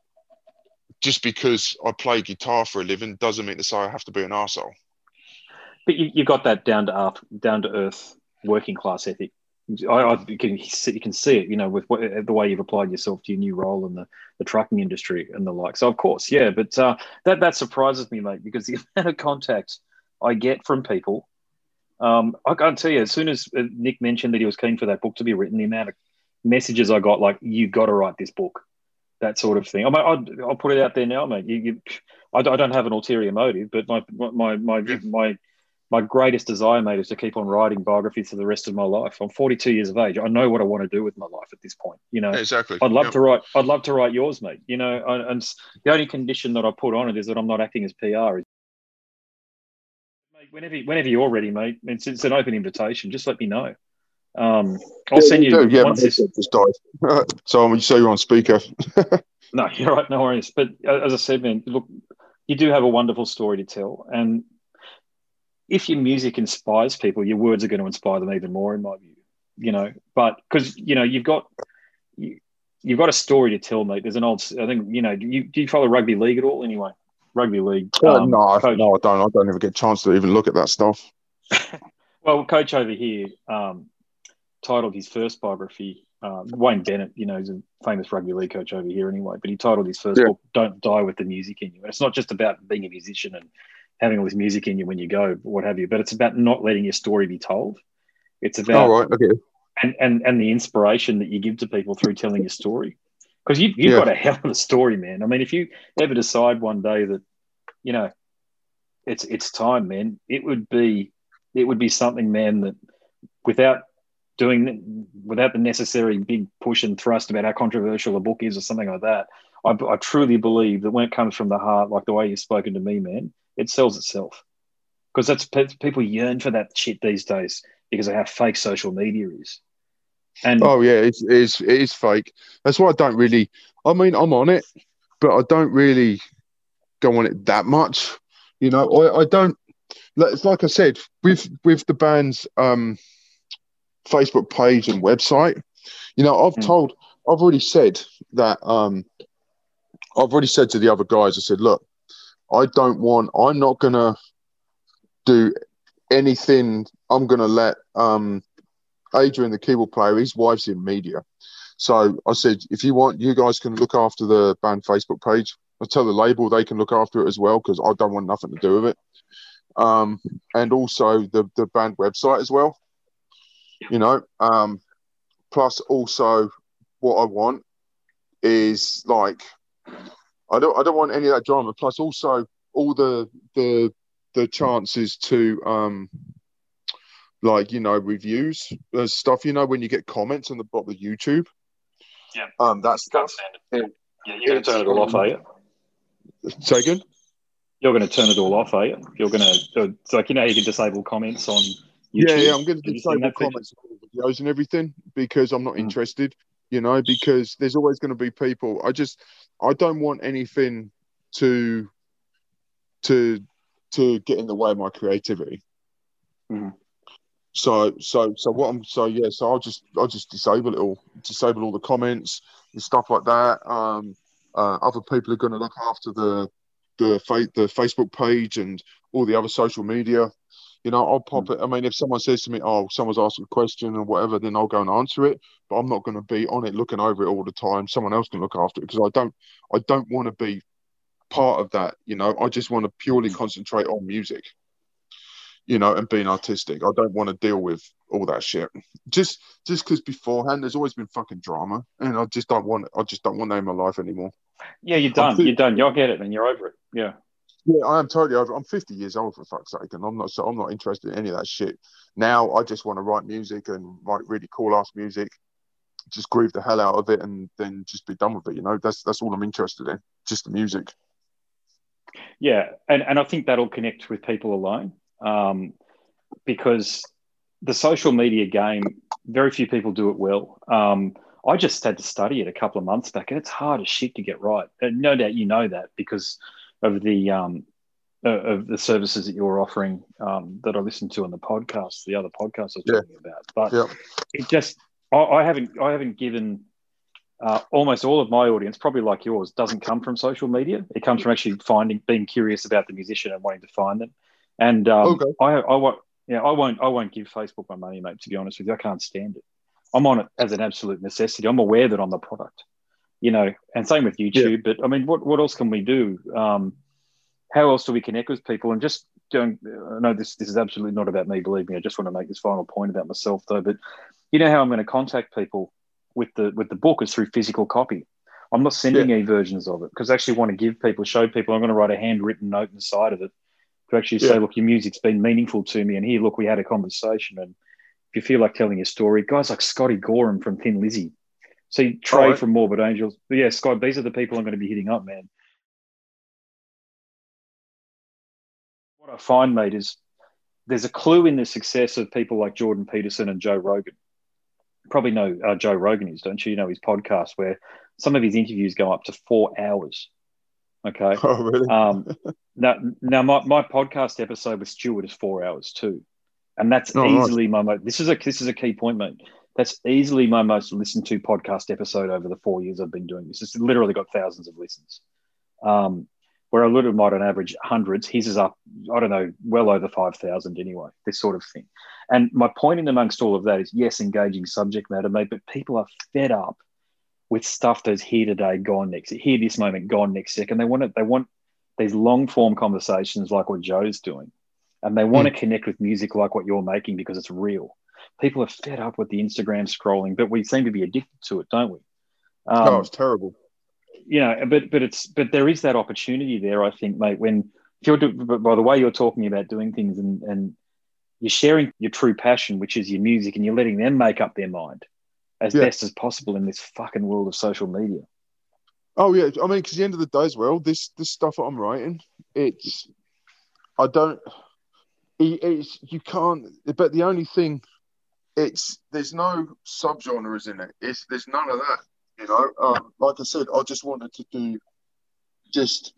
just because I play guitar for a living doesn't mean to say I have to be an arsehole. But you, have got that down to earth, down to earth working class ethic. I, I you can see, you can see it, you know, with what, the way you've applied yourself to your new role in the, the trucking industry and the like. So of course, yeah, but uh, that that surprises me, mate, because the amount of contact I get from people, um, I can't tell you. As soon as uh, Nick mentioned that he was keen for that book to be written, the amount of messages I got, like you got to write this book, that sort of thing. I mean, I'll, put it out there now, mate. You, you, I, don't have an ulterior motive, but my my my my my greatest desire, mate, is to keep on writing biographies for the rest of my life. I'm 42 years of age. I know what I want to do with my life at this point. You know, exactly. I'd love yep. to write. I'd love to write yours, mate. You know, and the only condition that I put on it is that I'm not acting as PR. Mate, whenever, whenever you're ready, mate, it's, it's an open invitation. Just let me know. Um, I'll send you. Yeah, once this... just died. so you say you're on speaker. no, you're right. No worries. But uh, as I said, man, look, you do have a wonderful story to tell, and if your music inspires people, your words are going to inspire them even more, in my view. You know, but because you know you've got you, have got a story to tell, mate. There's an old, I think you know. Do you, do you follow rugby league at all? Anyway, rugby league. Uh, um, no, coach, no, I don't. I don't ever get a chance to even look at that stuff. well, coach over here um, titled his first biography. Uh, Wayne Bennett, you know, he's a famous rugby league coach over here anyway. But he titled his first yeah. book "Don't Die with the Music in You." And it's not just about being a musician and having all this music in you when you go, what have you. But it's about not letting your story be told. It's about oh, right, okay. and, and and the inspiration that you give to people through telling your story. Because you, you've Yeah. got a hell of a story, man. I mean, if you ever decide one day that, you know, it's it's time, man, it would be it would be something, man, that without doing without the necessary big push and thrust about how controversial a book is or something like that, I, I truly believe that when it comes from the heart, like the way you've spoken to me, man, it sells itself. Because that's people yearn for that shit these days because of how fake social media is. And Oh yeah, it's, it is it is fake. That's why I don't really. I mean, I'm on it, but I don't really go on it that much. You know, I, I don't. like- It's like I said with with the band's um, Facebook page and website. You know, I've Hmm. told, I've already said that. Um, I've already said to the other guys. I said, look, I don't want. I'm not gonna do anything. I'm gonna let um, Adrian, the keyboard player, his wife's in media. So I said, if you want, you guys can look after the band Facebook page. I tell the label they can look after it as well because I don't want nothing to do with it. Um, and also the the band website as well. You know, um, plus also what I want is like I don't I don't want any of that drama. Plus also all the the the chances to um like you know reviews uh, stuff you know when you get comments on the bottom of YouTube Yeah. um that stuff Yeah, you're going to turn it all off, are you? say again You're going to turn it all off, are you? You're going to, it's like, you know, you can disable comments on YouTube. yeah yeah I'm going to Have you seen disable comments on all the videos and everything because I'm not Mm. interested you know because there's always going to be people I just I don't want anything to to to get in the way of my creativity Mhm. So so so what I'm so yeah so I'll just I'll just disable it all disable all the comments and stuff like that. Um, uh, other people are going to look after the the fa- the Facebook page and all the other social media. You know, I'll pop mm. it. I mean, if someone says to me, "Oh, someone's asking a question or whatever," then I'll go and answer it. But I'm not going to be on it looking over it all the time. Someone else can look after it because I don't I don't want to be part of that. You know, I just want to purely mm. concentrate on music you know, and being artistic. I don't want to deal with all that shit. Just just because beforehand there's always been fucking drama, and I just don't want I just don't want that in my life anymore. Yeah, you're done. You're done. You'll get it, man. You're over it. Yeah. Yeah, I am totally over. I'm 50 years old for fuck's sake, and I'm not so I'm not interested in any of that shit. Now I just want to write music and write really cool ass music, just groove the hell out of it, and then just be done with it. You know, that's that's all I'm interested in, just the music. Yeah, and and I think that'll connect with people alone, um, because the social media game, very few people do it well. Um, I just had to study it a couple of months back, and it's hard as shit to get right. And no doubt you know that because of the um, uh, of the services that you're offering um, that I listened to on the podcast, the other podcast I was Yeah. talking about. But it just, I, I haven't, I haven't given uh, almost all of my audience, probably like yours, doesn't come from social media. It comes from actually finding, being curious about the musician and wanting to find them. And um, Okay. I, I won't, yeah, I won't, I won't give Facebook my money, mate. To be honest with you, I can't stand it. I'm on it as an absolute necessity. I'm aware that I'm the product, you know, and same with YouTube. But I mean, what what else can we do? Um, how else do we connect with people? And just going, I know this this is absolutely not about me. Believe me, I just want to make this final point about myself, though. But you know how I'm going to contact people with the with the book is through physical copy. I'm not sending e versions of it because I actually want to give people, show people. I'm going to write a handwritten note inside of it to actually say, look, your music's been meaningful to me, and here, look, we had a conversation, and if you feel like telling your story, guys like Scotty Gorham from Thin Lizzy, see Trey right. from Morbid Angels, but yeah, Scott, these are the people I'm going to be hitting up, man. What I find, mate, is there's a clue in the success of people like Jordan Peterson and Joe Rogan. Probably know uh, Joe Rogan is, don't you? You know his podcast where some of his interviews go up to four hours. Okay. Oh really? Um, now, now my, my podcast episode with Stuart is four hours too, and that's Oh, nice. easily my most. This is a this is a key point, mate. That's easily my most listened to podcast episode over the four years I've been doing this. It's literally got thousands of listens. Um, where a little might on average hundreds, his is up. I don't know, well over five thousand anyway. This sort of thing. And my point in amongst all of that is yes, engaging subject matter, mate, but people are fed up with stuff that's here today, gone next, here this moment, gone next second. They want it. They want these long form conversations like what Joe's doing, and they want to mm. connect with music like what you're making because it's real. People are fed up with the Instagram scrolling, but we seem to be addicted to it, don't we? Um, oh, it's terrible. You know, but but it's but there is that opportunity there. I think, mate. When if you're do, by the way you're talking about doing things and and you're sharing your true passion, which is your music, and you're letting them make up their mind as yeah. best as possible in this fucking world of social media. Oh yeah, I mean, because the end of the day as well, this this stuff that I'm writing, it's I don't, it's you can't. But the only thing, it's there's no subgenres in it. It's there's none of that. You know, um, like I said, I just wanted to do, just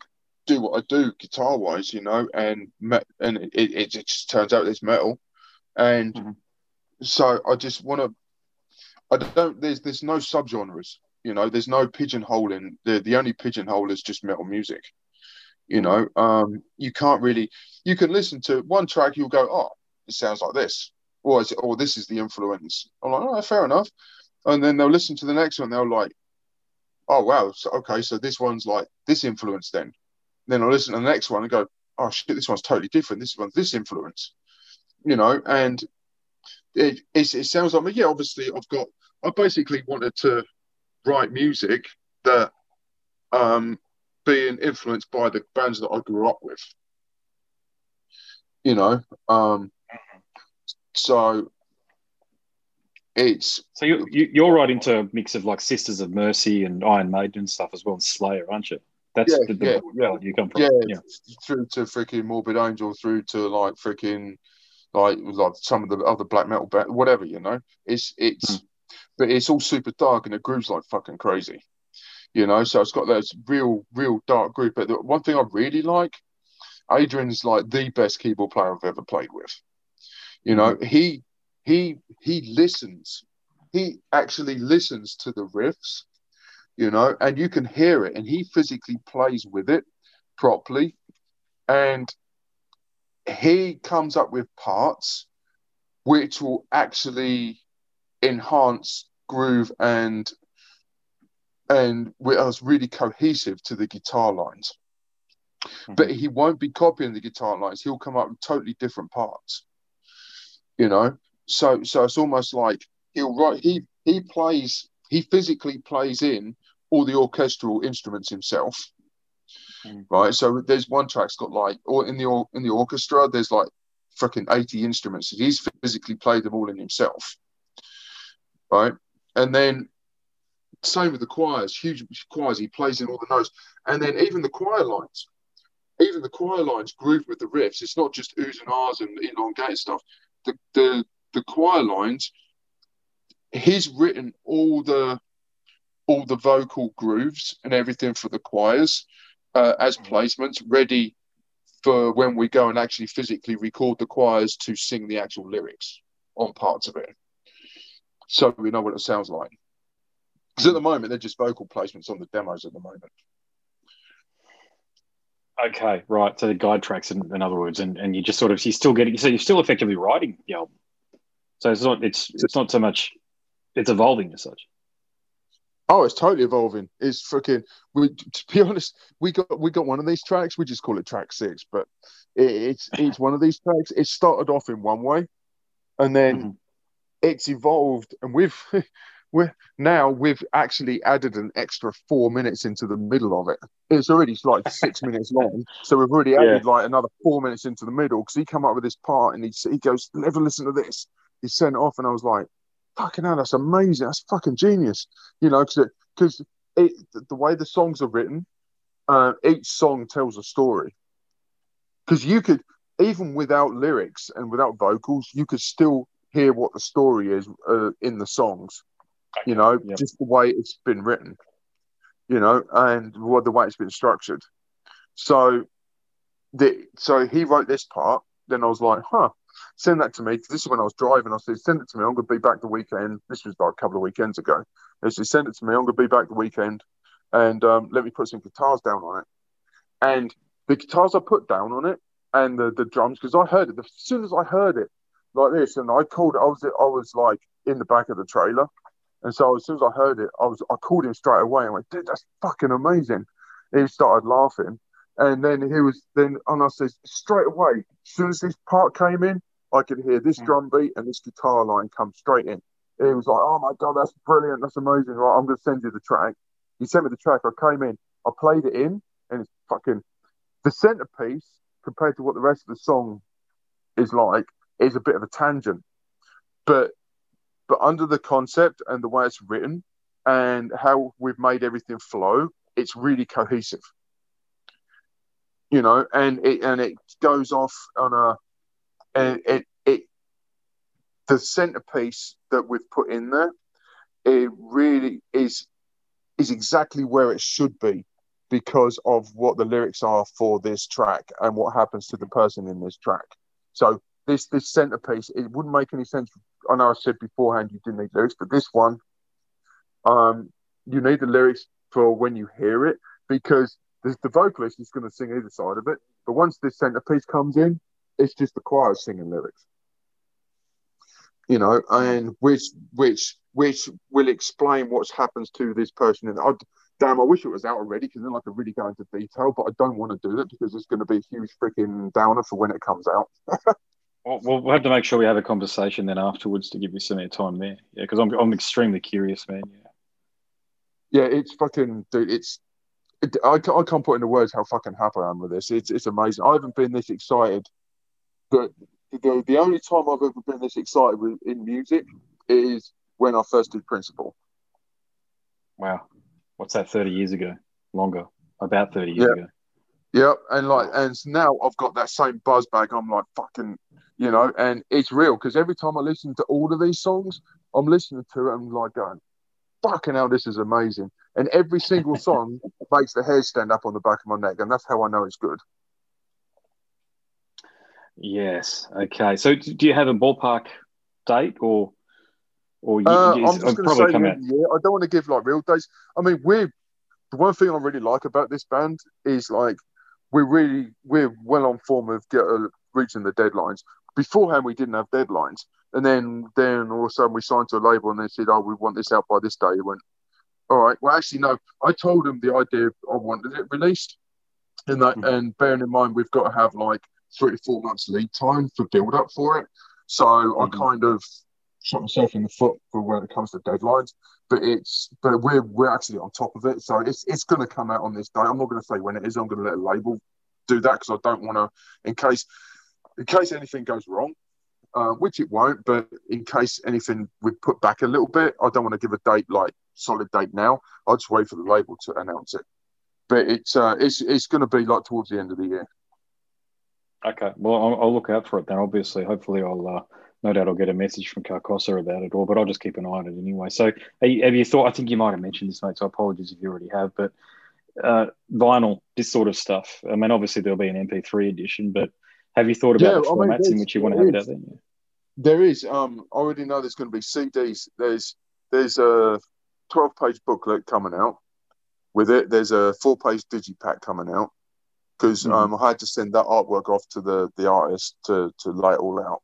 do what I do guitar wise. You know, and me- and it, it, it just turns out it's metal, and mm-hmm. so I just want to. I don't. There's there's no subgenres you know, there's no pigeonholing. The the only pigeonhole is just metal music. You know, um, you can't really. You can listen to one track, you'll go, oh, it sounds like this, or is it, or this is the influence. I'm like, oh, fair enough. And then they'll listen to the next one, they'll like, oh wow, so, okay, so this one's like this influence then. Then I'll listen to the next one and go, oh shit, this one's totally different. This one's this influence, you know, and it, it, it sounds like, yeah, obviously I've got, I basically wanted to write music that um, being influenced by the bands that I grew up with. You know, um, so it's so you, you are right into a mix of like Sisters of Mercy and Iron Maiden stuff as well, and Slayer, aren't you? That's yeah, the, the yeah, yeah. you come from. Yeah, yeah, through to freaking Morbid Angel, through to like freaking like like some of the other black metal whatever you know. It's it's mm but it's all super dark and it grooves like fucking crazy. You know, so it's got those real, real dark groove. But the one thing I really like, Adrian's like the best keyboard player I've ever played with. You know, he he he listens. He actually listens to the riffs, you know, and you can hear it, and he physically plays with it properly, and he comes up with parts which will actually enhance groove and and with us really cohesive to the guitar lines. Mm-hmm. But he won't be copying the guitar lines. He'll come up with totally different parts. You know, so so it's almost like he'll write. He he plays. He physically plays in all the orchestral instruments himself. Mm-hmm. Right. So there's one track's got like, or in the in the orchestra, there's like freaking 80 instruments. He's physically played them all in himself right? And then same with the choirs, huge choirs. He plays in all the notes, and then even the choir lines, even the choir lines groove with the riffs. It's not just oohs and ahs and elongated stuff. The the the choir lines, he's written all the all the vocal grooves and everything for the choirs uh, as mm-hmm. placements ready for when we go and actually physically record the choirs to sing the actual lyrics on parts of it so we know what it sounds like. Because at the moment, they're just vocal placements on the demos at the moment. Okay, right. So the guide tracks, in, in other words, and, and you just sort of you're still getting so you're still effectively writing the album. So it's not it's it's not so much it's evolving as such. Oh, it's totally evolving. It's freaking. We, to be honest, we got we got one of these tracks. We just call it track six, but it, it's it's one of these tracks. It started off in one way, and then mm-hmm it's evolved, and we've we're now we've actually added an extra four minutes into the middle of it. It's already like six minutes long, so we've already added yeah. like another four minutes into the middle because he come up with this part and he he goes, "Never listen to this." He sent it off, and I was like, "Fucking hell, that's amazing! That's fucking genius!" You know, because because the way the songs are written, uh, each song tells a story. Because you could even without lyrics and without vocals, you could still hear what the story is uh, in the songs. You know, just the way it's been written. You know, and what the way it's been structured. So, the so he wrote this part. Then I was like, huh, send that to me. This is when I was driving. I said, send it to me. I'm going to be back the weekend. This was like a couple of weekends ago. I said, send it to me. I'm going to be back the weekend, and um, let me put some guitars down on it. And the guitars I put down on it, and the the drums, because I heard it as soon as I heard it, like this, and I called. I was I was like in the back of the trailer, and so as soon as I heard it, I was I called him straight away and went, "Dude, that's fucking amazing." He started laughing, And then he was then, and I says straight away, as soon as this part came in, I could hear this Mm. drum beat and this guitar line come straight in. He was like, "Oh my god, that's brilliant, that's amazing!" Right, I'm going to send you the track. He sent me the track. I came in, I played it in, and it's fucking the centerpiece compared to what the rest of the song is like is a bit of a tangent, but but under the concept and the way it's written and how we've made everything flow, it's really cohesive. You know, and it and it goes off on a and it it the centerpiece that we've put in there, it really is is exactly where it should be because of what the lyrics are for this track and what happens to the person in this track. So this this centerpiece, it wouldn't make any sense. I know I said beforehand you didn't need lyrics, but this one, um, you need the lyrics for when you hear it because the, the vocalist is going to sing either side of it. But once this centerpiece comes in, it's just the choir singing lyrics. You know, and which which which will explain what happens to this person. And I, damn, I wish it was out already because then I could really go into detail. But I don't want to do that because it's going to be a huge freaking downer for when it comes out. Well, we'll have to make sure we have a conversation then afterwards to give you some more time there. Yeah, because I'm I'm extremely curious, man. Yeah. Yeah, it's fucking dude. It's it, I, I can't put into words how fucking happy I am with this. It's it's amazing. I haven't been this excited, but the the only time I've ever been this excited with, in music is when I first did Principle. Wow. What's that? Thirty years ago? Longer? About thirty years Yeah. ago. Yep, and like, and now I've got that same buzz bag. I'm like fucking, you know, and it's real because every time I listen to all of these songs, I'm listening to it. I'm like going, fucking hell, this is amazing. And every single song makes the hair stand up on the back of my neck, and that's how I know it's good. Yes. Okay. So do you have a ballpark date or or you, Uh, I'm just going to say, come the out? end of the year. I don't want to give like real dates. I mean, we're the one thing I really like about this band is like we're really we're well on form of get, uh, reaching the deadlines. Beforehand, we didn't have deadlines, and then then all of a sudden we signed to a label, and they said, "Oh, we want this out by this day." It went, "All right." Well, actually, no. I told them the idea I wanted it released, and that, Mhm. and bearing in mind we've got to have like three to four months lead time for build up for it. So Mhm. I kind of shot myself in the foot for when it comes to deadlines. But it's but we're we're actually on top of it. So it's it's going to come out on this day. I'm not going to say when it is. I'm going to let a label do that because I don't want to in case in case anything goes wrong. Uh, which it won't, but in case anything we put back a little bit, I don't want to give a date like solid date now. I'll just wait for the label to announce it. But it's uh, it's it's going to be like towards the end of the year. Okay. Well, I'll, I'll look out for it then. Obviously, hopefully, I'll uh, no doubt I'll get a message from Carcosa about it all. But I'll just keep an eye on it anyway. So, have you, have you thought? I think you might have mentioned this, mate. So, apologies if you already have. But uh, vinyl, this sort of stuff. I mean, obviously there'll be an MP3 edition, but have you thought about Yeah, the I mean, formats in which you want to have it out there? There is. Um, I already know there's going to be CDs. There's there's a 12 page booklet coming out with it. There's a four page digipack coming out because Mhm. um, I had to send that artwork off to the the artist to to lay it all out.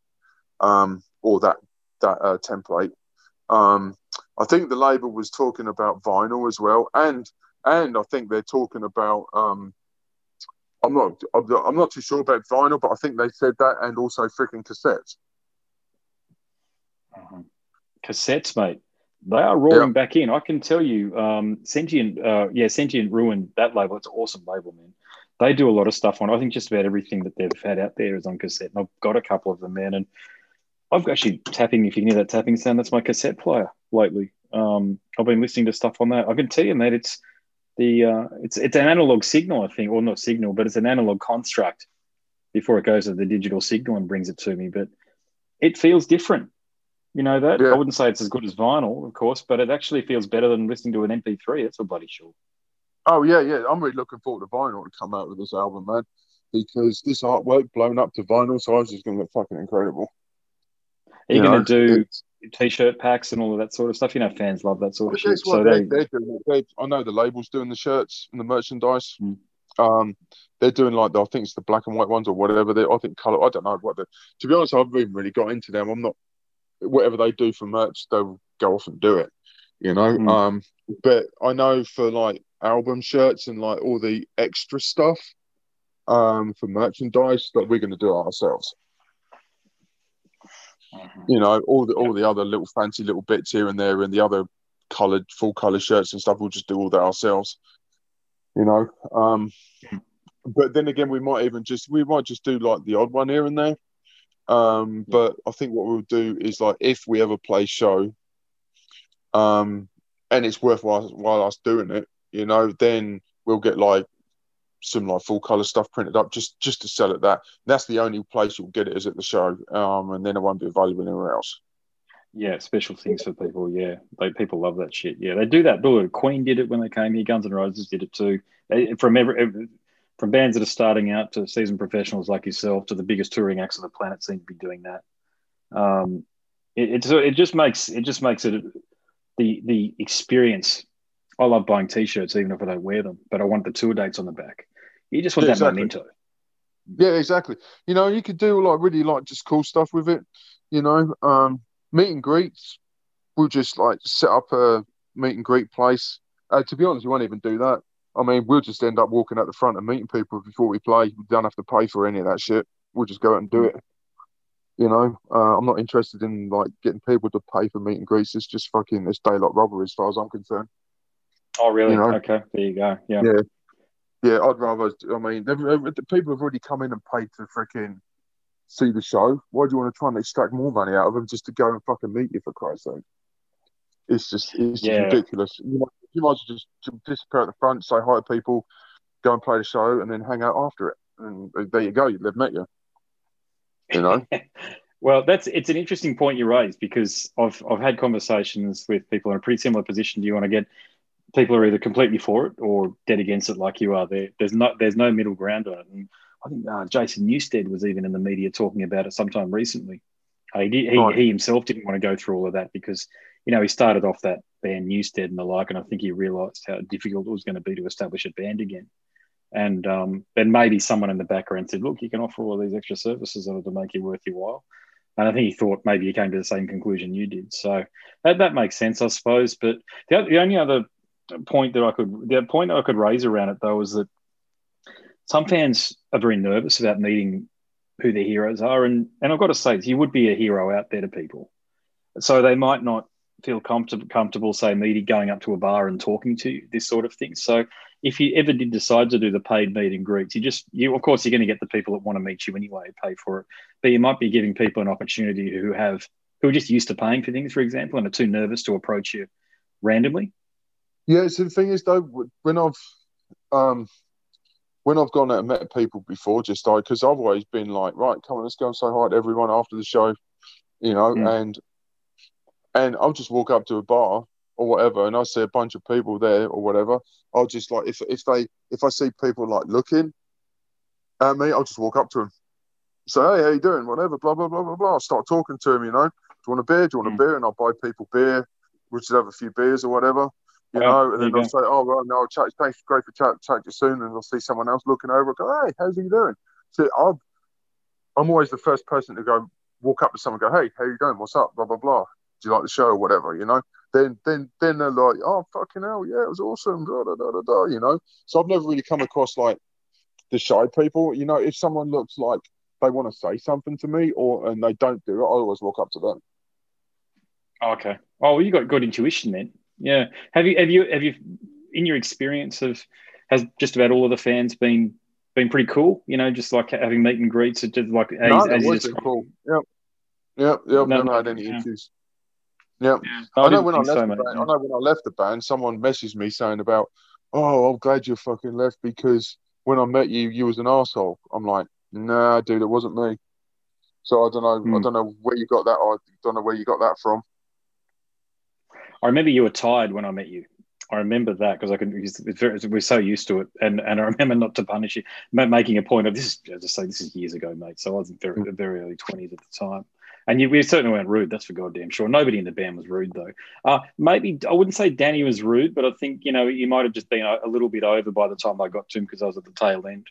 Um, or that that uh, template. Um, I think the label was talking about vinyl as well, and and I think they're talking about um. I'm not. I'm not- I'm not too sure about vinyl, but I think they said that, and also freaking cassettes. Mhm. Cassettes, mate. They are roaring back in. I can tell you, um, Sentient, uh, yeah, Sentient Ruin, that label, it's an awesome label, man. They do a lot of stuff on. I think just about everything that they've had out there is on cassette. And I've got a couple of them, man. And I've actually tapping, if you can hear that tapping sound, that's my cassette player lately. Um, I've been listening to stuff on that. I can tell you, mate, it's the uh, it's it's an analog signal, I think, or not signal, but it's an analog construct before it goes to the digital signal and brings it to me. But it feels different. You know that? Yeah. I wouldn't say it's as good as vinyl, of course, but it actually feels better than listening to an MP3. That's for bloody sure. Oh yeah, yeah. I'm really looking forward to vinyl to come out with this album, man, because this artwork blown up to vinyl size is going to look fucking incredible. Are you, know, going to do it's- t-shirt packs and all of that sort of stuff? You know, fans love that sort of shit. So they, They, they're doing, they, I know the labels doing the shirts and the merchandise. Hmm. Um, they're doing like the, I think it's the black and white ones or whatever. They, I think color. I don't know what the. To be honest, I haven't even really got into them. I'm not. Whatever they do for merch, they'll go off and do it. You know. Hmm. Um, but I know for like album shirts and like all the extra stuff, um, for merchandise, that we're going to do it ourselves. Mhm. You know, all the all the other little fancy little bits here and there, and the other coloured full colour shirts and stuff. We'll just do all that ourselves. You know, um, but then again, we might even just we might just do like the odd one here and there. Um, but I think what we'll do is like if we ever play show, um, and it's worthwhile while us doing it, you know, then we'll get like some like full color stuff printed up just just to sell at that. That's the only place you'll get it is at the show, um, and then it won't be available anywhere else. Yeah, special things for people. Yeah, they people love that shit. Yeah, they do that. Look, Queen did it when they came here. Guns N' Roses did it too. They- From every, from bands that are starting out to seasoned professionals like yourself to the biggest touring acts on the planet seem to be doing that. Um, it, so it just makes it just makes it the the experience. I love buying t-shirts even if I don't wear them, but I want the tour dates on the back. You just want Yeah, that exactly. memento. Yeah, exactly. You know, you could do like really like just cool stuff with it. You know, um, meet and greets. We'll just like set up a meet and greet place. Uh, to be honest, we won't even do that. I mean, we'll just end up walking at the front and meeting people before we play. We don't have to pay for any of that shit. We'll just go out and do it. You know, uh, I'm not interested in like getting people to pay for meet and greets. It's just fucking it's daylight robbery as far as I'm concerned. Oh, really? You know? Okay, there you go. Yeah. Yeah. Yeah, I'd rather. I mean, the people have already come in and paid to freaking see the show. Why do you want to try and extract more money out of them just to go and fucking meet you for Christ's sake? It's just, it's just Yeah. ridiculous. You might, you might as well just disappear at the front, say hi to people, go and play the show, and then hang out after it. And uh, there you go. They've met you. You know. Well, that's it's an interesting point you raised because I've I've had conversations with people in a pretty similar position. Do you want to get people are either completely for it or dead against it, like you are? There, there's no there's no middle ground on it. And I think uh, Jason Newsted was even in the media talking about it sometime recently. Uh, he, did, he Right. he himself didn't want to go through all of that because you know he started off that band Newsted and the like, and I think he realised how difficult it was going to be to establish a band again. And um, then maybe someone in the background said, "Look, you can offer all these extra services order to make it worth your while." And I think he thought maybe he came to the same conclusion you did. So that, that makes sense, I suppose. But the, the only other point that I could the point I could raise around it though is that some fans are very nervous about meeting who their heroes are, and and I've got to say, you would be a hero out there to people, so they might not feel comfortable comfortable say meeting going up to a bar and talking to you, this sort of thing. So if you ever did decide to do the paid meet and greets, you just you of course you're going to get the people that want to meet you anyway, pay for it, but you might be giving people an opportunity who have who are just used to paying for things, for example, and are too nervous to approach you randomly. Yeah, so the thing is though, when I've um when I've gone out and met people before, just like because I've always been like, right, come on, let's go and say hi to everyone after the show, you know, Mm. and and I'll just walk up to a bar or whatever, and I see a bunch of people there or whatever. I'll just like if if they if I see people like looking at me, I'll just walk up to them, say, hey, how you doing? Whatever, blah blah blah blah blah. I'll start talking to them, you know. Do you want a beer? Do you want Mm. a beer? And I'll buy people beer. We'll just have a few beers or whatever you know, and then I'll say, oh, well, no, I'll chat, thanks, great for chat, chat you soon, and I'll see someone else looking over, and go, hey, how's he doing? So I've, I'm always the first person to go, walk up to someone, and go, hey, how you doing? What's up? Blah, blah, blah. Do you like the show or whatever, you know? Then, then, then they're like, oh, fucking hell, yeah, it was awesome, da, da, da, da, da, you know? So I've never really come across, like, the shy people, you know, if someone looks like they want to say something to me or, and they don't do it, I always walk up to them. Oh, okay. Oh, well, you got good intuition then. Yeah. Have you have you have you in your experience of has just about all of the fans been been pretty cool? You know, just like having meet and greets, it just like as, No, as you was cool. Yep. Yep, yep, I've No, never had any yeah. issues. Yep. Yeah. I, know when I left so, the band, I know when I left the band, someone messaged me saying about, "Oh, I'm glad you fucking left because when I met you, you was an asshole." I'm like, "Nah, dude, it wasn't me." So I don't know. I Hmm. don't know where you got that. I don't know where you got that from. I remember you were tired when I met you. I remember that because I could. It's very, we're so used to it, and and I remember not to punish you, making a point of this. Is, as I say, this is years ago, mate. So I was in very very early twenties at the time, and you, we certainly weren't rude. That's for goddamn sure. Nobody in the band was rude though. Uh, maybe I wouldn't say Danny was rude, but I think you know he might have just been a, a little bit over by the time I got to him because I was at the tail end.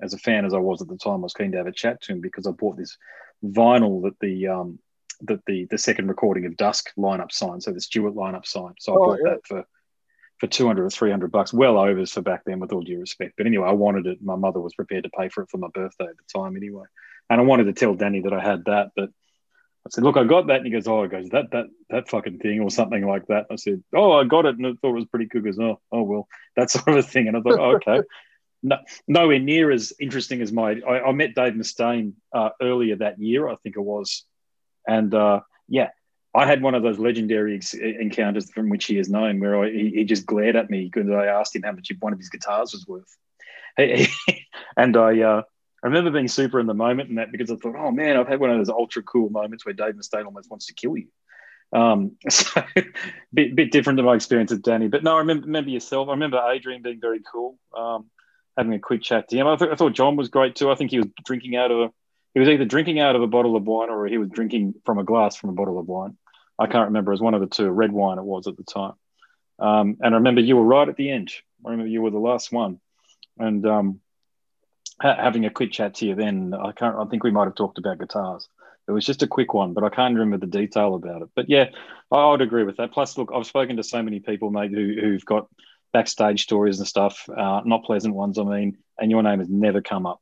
As a fan as I was at the time, I was keen to have a chat to him because I bought this vinyl that the um, that the the second recording of Dusk lineup signed, so the Stewart lineup signed. So I Oh, bought yeah. that for for 200 or 300 bucks, well overs for back then, with all due respect. But anyway, I wanted it. My mother was prepared to pay for it for my birthday at the time, anyway. And I wanted to tell Danny that I had that, but I said, "Look, I got that." And he goes, "Oh, goes that that that fucking thing or something like that." I said, "Oh, I got it," and I thought it was pretty cool. He goes, "Oh, oh well, that sort of a thing." And I thought, oh, "Okay." No, nowhere near as interesting as my. I, I met Dave Mustaine uh, earlier that year, I think it was, and uh, yeah, I had one of those legendary ex- encounters from which he is known, where I, he, he, just glared at me because I asked him how much one of his guitars was worth, and I uh, I remember being super in the moment and that because I thought, oh man, I've had one of those ultra cool moments where Dave Mustaine almost wants to kill you. Um, so bit bit different to my experience with Danny, but no, I remember, remember yourself. I remember Adrian being very cool. Um, having a quick chat to him. I, th- I thought John was great too. I think he was drinking out of a he was either drinking out of a bottle of wine or he was drinking from a glass from a bottle of wine. I can't remember. It was one of the two. Red wine it was at the time. Um, and I remember you were right at the end. I remember you were the last one, and um, ha- having a quick chat to you. Then I can't. I think we might have talked about guitars. It was just a quick one, but I can't remember the detail about it. But yeah, I would agree with that. Plus, look, I've spoken to so many people, mate, who, who've got backstage stories and stuff, uh, not pleasant ones, I mean, and your name has never come up.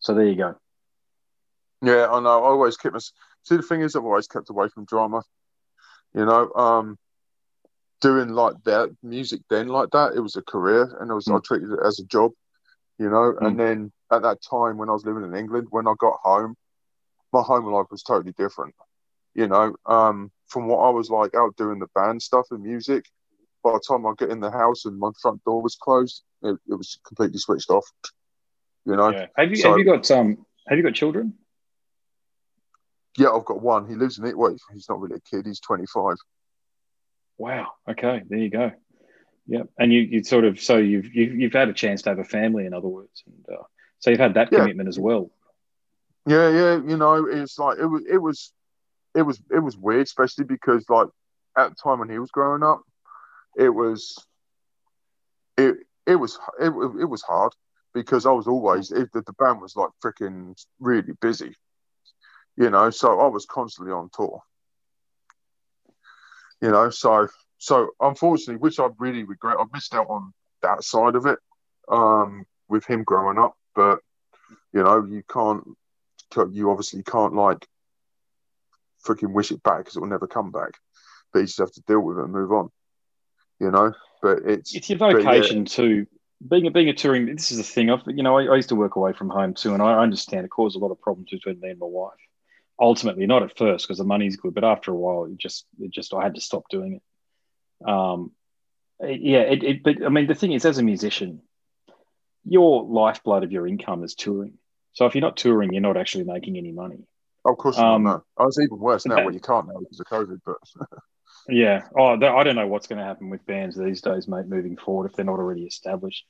So there you go. Yeah, I know. I always kept us. See, the thing is, I've always kept away from drama. You know, um, doing like that music then like that, it was a career, and I was mm. I treated it as a job. You know, mm. and then at that time when I was living in England, when I got home, my home life was totally different. You know, um, from what I was like out doing the band stuff and music, by the time I get in the house and my front door was closed, it, it was completely switched off. You know. Yeah. Have you so, have you got um have you got children? Yeah, I've got one. He lives in it. Well, he's not really a kid. He's twenty five. Wow. Okay. There you go. Yeah. And you you sort of so you've you've, you've had a chance to have a family, in other words, and uh, so you've had that yeah. commitment as well. Yeah, yeah. You know, it's like it was it was it was it was weird, especially because like at the time when he was growing up, it was it it was it, it was hard because I was always if the, the band was like freaking really busy, you know, so I was constantly on tour. You know, so so unfortunately, which I really regret, I missed out on that side of it um, with him growing up. But you know, you can't, you obviously can't like freaking wish it back because it will never come back. But you just have to deal with it and move on you know. But it's it's your vocation yeah. too. Being a being a touring, this is the thing. I've you know I, I, used to work away from home too, and I understand it caused a lot of problems between me and my wife. Ultimately, not at first because the money's good, but after a while, it just it just I had to stop doing it. Um, yeah, it, it but I mean the thing is, as a musician, your lifeblood of your income is touring. So if you're not touring, you're not actually making any money. of course, um, not, no. Oh, it's even worse now. That, well, you can't now because of COVID, but Yeah. Oh, I don't know what's going to happen with bands these days, mate. Moving forward, if they're not already established,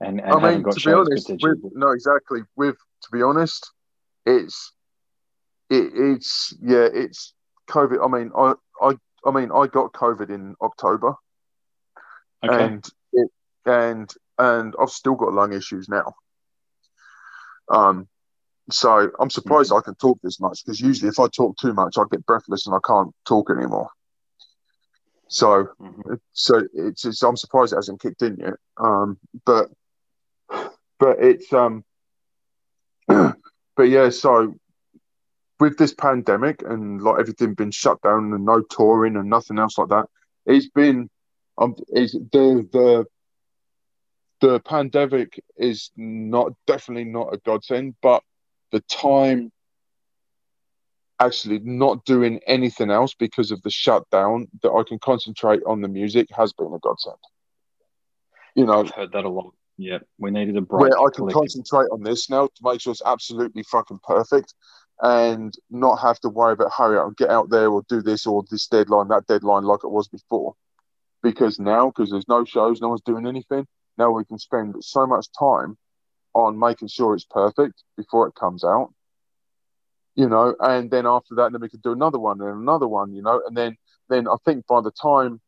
and, and I mean, to be honest, with, no, exactly. With to be honest, it's it, it's yeah, it's COVID. I mean, I I I mean, I got COVID in October, okay. and it and and I've still got lung issues now. Um, so I'm surprised mm-hmm. I can talk this much because usually if I talk too much, I get breathless and I can't talk anymore. So, mm-hmm. so it's, it's, I'm surprised it hasn't kicked in yet. Um, but but it's um, but yeah. So with this pandemic and like everything been shut down and no touring and nothing else like that, it's been um, is the the the pandemic is not definitely not a godsend, but the time actually not doing anything else because of the shutdown that I can concentrate on the music has been a godsend. You know, I've heard that a lot. Yeah, we needed a break. Where I can concentrate on this now to make sure it's absolutely fucking perfect and not have to worry about hurry up and get out there or do this or this deadline, that deadline like it was before. Because now, because there's no shows, no one's doing anything, now we can spend so much time on making sure it's perfect before it comes out you know, and then after that, then we could do another one and another one, you know, and then then I think by the time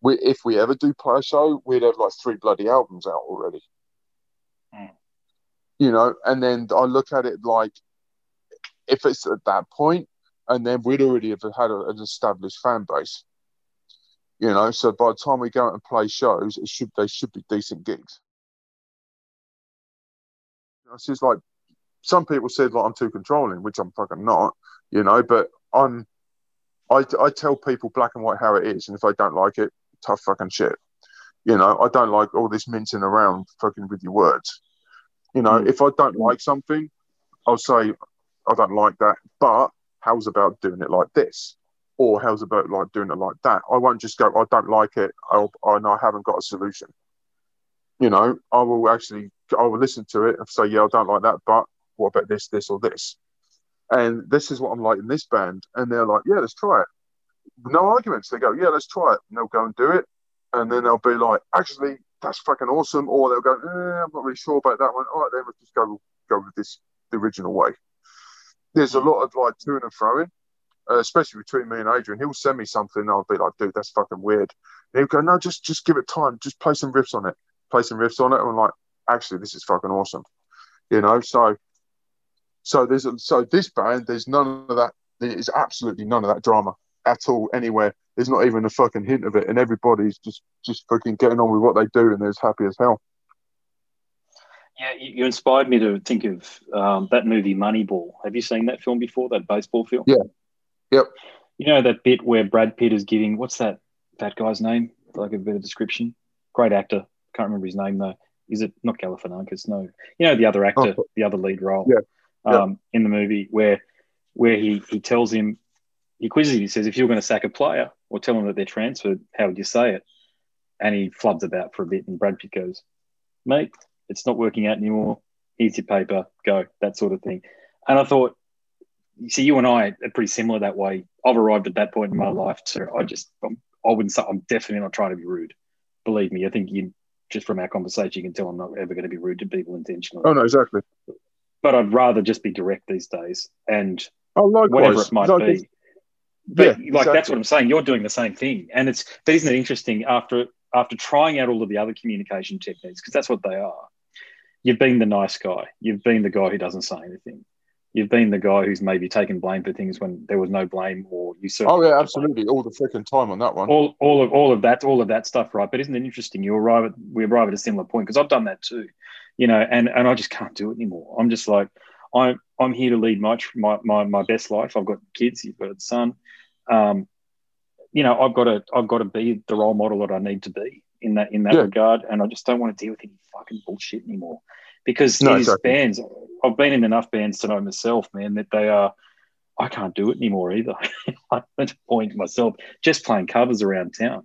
we, if we ever do play a show, we'd have like three bloody albums out already. Mm. You know, and then I look at it like if it's at that point, and then we'd already have had a, an established fan base. You know, so by the time we go out and play shows, it should they should be decent gigs. It's just like some people said like I'm too controlling, which I'm fucking not, you know. But I'm, I, I tell people black and white how it is, and if they don't like it, tough fucking shit. You know, I don't like all this mincing around fucking with your words. You know, Mm. if I don't like something, I'll say I don't like that, but how's about doing it like this? Or how's about like doing it like that? I won't just go, I don't like it, I'll, I know I haven't got a solution. You know, I will actually, I will listen to it and say, yeah, I don't like that, but what about this, this, or this? And this is what I'm like in this band. And they're like, yeah, let's try it. No arguments. They go, yeah, let's try it. And they'll go and do it. And then they'll be like, actually, that's fucking awesome. Or they'll go, eh, I'm not really sure about that one. All right, then we'll just go go with this the original way. There's a lot of like to and fro in, uh, especially between me and Adrian. He'll send me something, and I'll be like, dude, that's fucking weird. And he'll go, no, just just give it time. Just play some riffs on it. Play some riffs on it. And I'm like, actually, this is fucking awesome. You know, so so there's a, so this band, there's none of that. There is absolutely none of that drama at all anywhere. There's not even a fucking hint of it, and everybody's just just fucking getting on with what they do, and they're as happy as hell. Yeah, you, inspired me to think of um, that movie Moneyball. Have you seen that film before? That baseball film? Yeah. Yep. You know that bit where Brad Pitt is giving what's that that guy's name? Like a bit of description. Great actor. Can't remember his name though. Is it not Galifianakis? No. You know the other actor, Oh. the other lead role. Yeah. Yeah. Um, in the movie where where he he tells him he quizzes him. He says, if you were going to sack a player or tell them that they're transferred, how would you say it? And he flubs about for a bit, and Brad Pitt goes, "Mate, it's not working out anymore. Here's your paper, go." That sort of thing. And I thought, see, you and I are pretty similar that way. I've arrived at that point in my life, so I just, I'm, I wouldn't say I'm definitely not trying to be rude. Believe me, I think you just from our conversation, you can tell I'm not ever going to be rude to people intentionally. Oh no, exactly. But I'd rather just be direct these days, and Oh, likewise. whatever it might Like, be. But Yeah, like exactly. that's what I'm saying. You're doing the same thing, and it's but isn't it interesting after after trying out all of the other communication techniques because that's what they are. You've been the nice guy. You've been the guy who doesn't say anything. You've been the guy who's maybe taken blame for things when there was no blame, or you Oh yeah, absolutely. All the freaking time on that one. all, all of all of that all of that stuff right but isn't it interesting you arrive at we arrive at a similar point because i've done that too you know and and i just can't do it anymore i'm just like i'm i'm here to lead my my my, my best life i've got kids you've got a son um you know i've got to i've got to be the role model that i need to be in that in that Yeah. regard and i just don't want to deal with any fucking bullshit anymore because No, these exactly. bands i've been in enough bands to know myself man that they are I can't do it anymore either. I'm at a point myself just playing covers around town,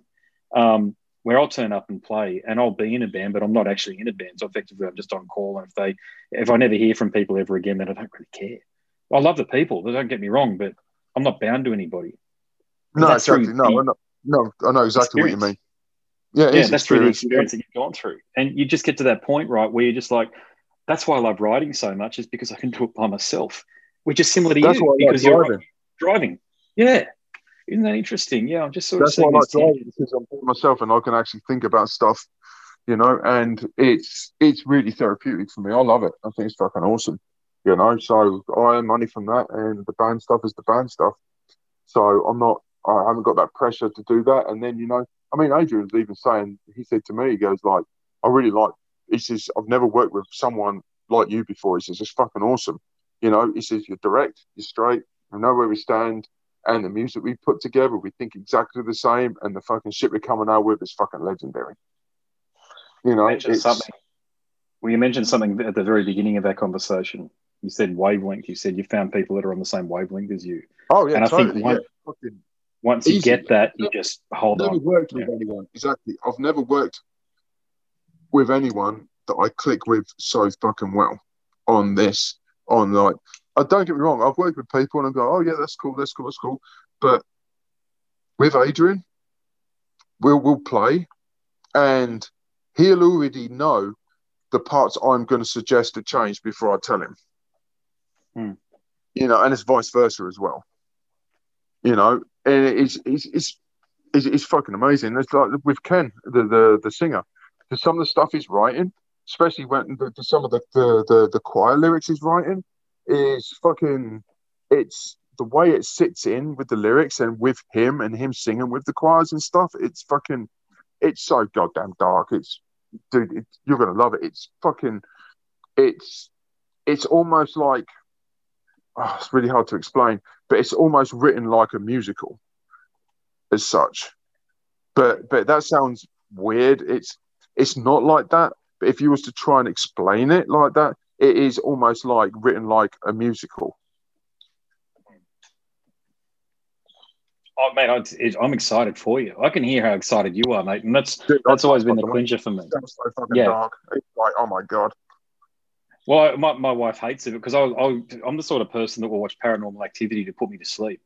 um, where I'll turn up and play, and I'll be in a band, but I'm not actually in a band. So effectively, I'm just on call. And if they, if I never hear from people ever again, then I don't really care. I love the people. Don't get me wrong, but I'm not bound to anybody. no, exactly. No, the- I know, no, I know exactly what you mean. Yeah, yeah, that's through the experience. experience that you've gone through, and you just get to that point, right, where you're just like, that's why I love riding so much, is because I can do it by myself, which is similar to That's you why I like because you're driving. driving. Yeah, isn't that interesting? Yeah, I'm just sort of That's why I like driving because I'm by myself and I can actually think about stuff, you know. And it's it's really therapeutic for me. I love it. I think it's fucking awesome, you know. So I earn money from that, and the band stuff is the band stuff. So I'm not. I haven't got that pressure to do that. And then you know, I mean, Adrian's even saying he said to me, he goes like, I really like. He says I've never worked with someone like you before. He says it's fucking awesome. You know, he says you're direct, you're straight, you know where we stand and the music we put together, we think exactly the same, and the fucking shit we're coming out with is fucking legendary. You know, You mentioned it's, something. Well, you mentioned something at the very beginning of our conversation. You said wavelength. You said you found people that are on the same wavelength as you. oh yeah, and I think one- yeah. Once you get that, you just hold never on. worked with Yeah. anyone. Exactly. I've never worked with anyone that I click with so fucking well on this. On like, I don't get me wrong. I've worked with people and I go, oh yeah, that's cool, that's cool, that's cool. But with Adrian, we'll we'll play, and he'll already know the parts I'm going to suggest to change before I tell him. Hmm. You know, and it's vice versa as well. You know, and it's it's it's it's, it's fucking amazing. It's like with Ken, the the, the singer, because some of the stuff he's writing, especially when the, some of the, the the the choir lyrics he's writing, is fucking. It's the way it sits in with the lyrics and with him and him singing with the choirs and stuff, it's fucking, it's so goddamn dark. It's, dude, it's, you're gonna love it. It's fucking, it's, it's almost like, oh, it's really hard to explain, but it's almost written like a musical, as such. But but that sounds weird. It's it's not like that. But if you was to try and explain it like that, it is almost like written like a musical. Oh, mate, I, am excited for you. I can hear how excited you are, mate, and that's Dude, that's always been the clincher for me. So yeah. Dark. It's like, oh my god. Well, my, my wife hates it because I, I, I'm the sort of person that will watch paranormal activity to put me to sleep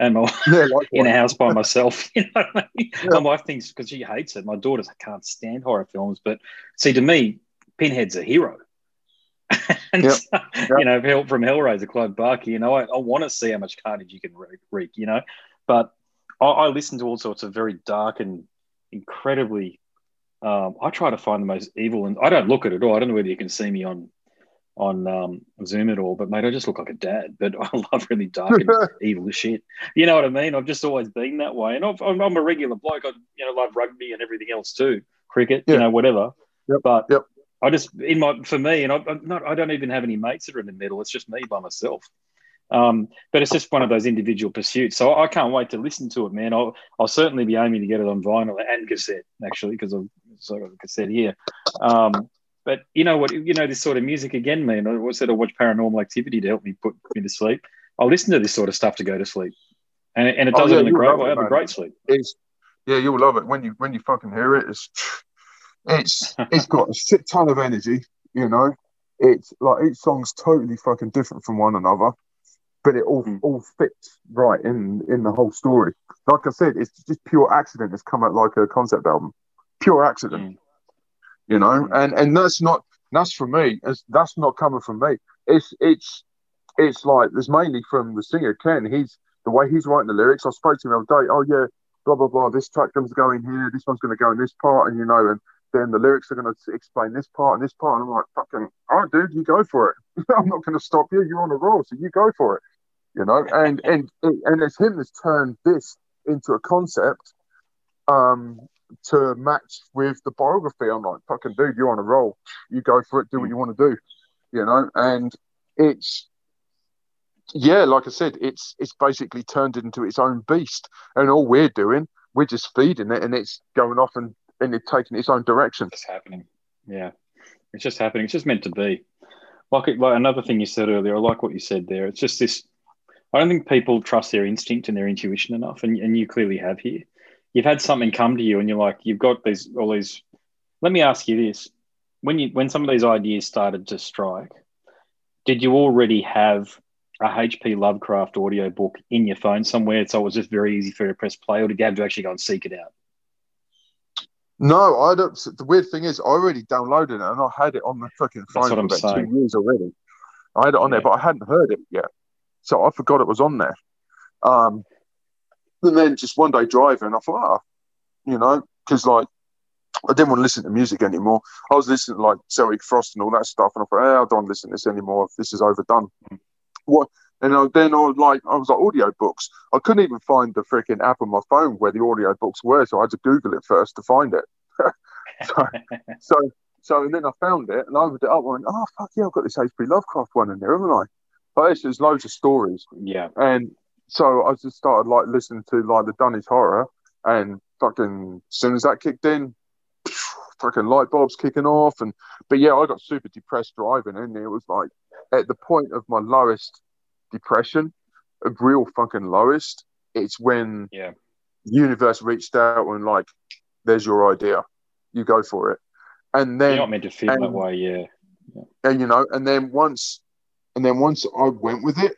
and my yeah, in a house by myself. You know, I mean? yeah. my wife thinks because she hates it. My daughters can't stand horror films, but see, to me, Pinhead's a hero. and yep. So, yep. you know, from Hellraiser, Clive Barker. You know, I, I want to see how much carnage you can wreak. You know, but I, I listen to all sorts of very dark and incredibly. Um, I try to find the most evil, and I don't look at it all. I don't know whether you can see me on on um, Zoom at all, but mate, I just look like a dad. But I love really dark and evil shit. You know what I mean? I've just always been that way, and i am a regular bloke. I you know love rugby and everything else too, cricket, yeah. you know, whatever. Yep. But yep. I just in my for me, and I, am not. I don't even have any mates that are in the middle. It's just me by myself. Um, but it's just one of those individual pursuits. So I can't wait to listen to it, man. I'll, I'll certainly be aiming to get it on vinyl and cassette, actually, because I've sort of a cassette here. Um, but you know what? You know this sort of music again, man. I instead of watch Paranormal Activity to help me put me to sleep, I'll listen to this sort of stuff to go to sleep, and, and it does oh, yeah, it in a great way. I have a great sleep. It's, yeah, you'll love it when you when you fucking hear it. It's it's it's got a shit ton of energy. You know, it's like each song's totally fucking different from one another, but it all mm. all fits right in in the whole story. Like I said, it's just pure accident. It's come out like a concept album, pure accident. Mm you know, mm. and and that's not that's for me. It's, that's not coming from me. It's it's it's like it's mainly from the singer Ken. He's the way he's writing the lyrics. I spoke to him the other day. Oh yeah, blah blah blah. This track comes going here. This one's going to go in this part, and you know, and then the lyrics are going to explain this part and this part. And I'm like, fucking, all right, dude, you go for it. I'm not going to stop you. You're on a roll, so you go for it. You know, and and and it's him that's turned this into a concept um to match with the biography. I'm like, fucking dude, you're on a roll. You go for it, do what you want to do, you know. And it's yeah, like I said, it's it's basically turned into its own beast. And all we're doing, we're just feeding it, and it's going off and and it's taking its own direction. It's happening. Yeah, it's just happening. It's just meant to be. Like, like another thing you said earlier, I like what you said there. It's just this. I don't think people trust their instinct and their intuition enough, and, and you clearly have here you've had something come to you and you're like, you've got these all these. Let me ask you this: when you when some of these ideas started to strike, did you already have a HP Lovecraft audio book in your phone somewhere, so it was just very easy for you to press play, or did you have to actually go and seek it out? No, I don't. The weird thing is, I already downloaded it and I had it on the fucking phone for about saying. two years already. I had it on yeah. there, but I hadn't heard it yet, so I forgot it was on there. Um, and then just one day driving, I thought, oh, you know, because like I didn't want to listen to music anymore. I was listening to like Celtic Frost and all that stuff, and I thought, hey, I don't listen to this anymore. This is overdone. Hmm. What? And I, then I was like, I was like audio books. I couldn't even find the freaking app on my phone where the audio books were, so I had to Google it first to find it. so, so, so, and then I found it and I opened it up. and went, oh fuck yeah, I've got this HP Lovecraft one in there, haven't I? But it's, there's loads of stories. Yeah. And so I just started like listening to like the Dunwich horror, and fucking as soon as that kicked in, fucking light bulbs kicking off, and but yeah, I got super depressed driving, and it was like at the point of my lowest depression, a real fucking lowest. It's when yeah, the universe reached out and like, there's your idea, you go for it, and then you're not meant to feel and, that way, yeah. yeah, and you know, and then once, and then once I went with it,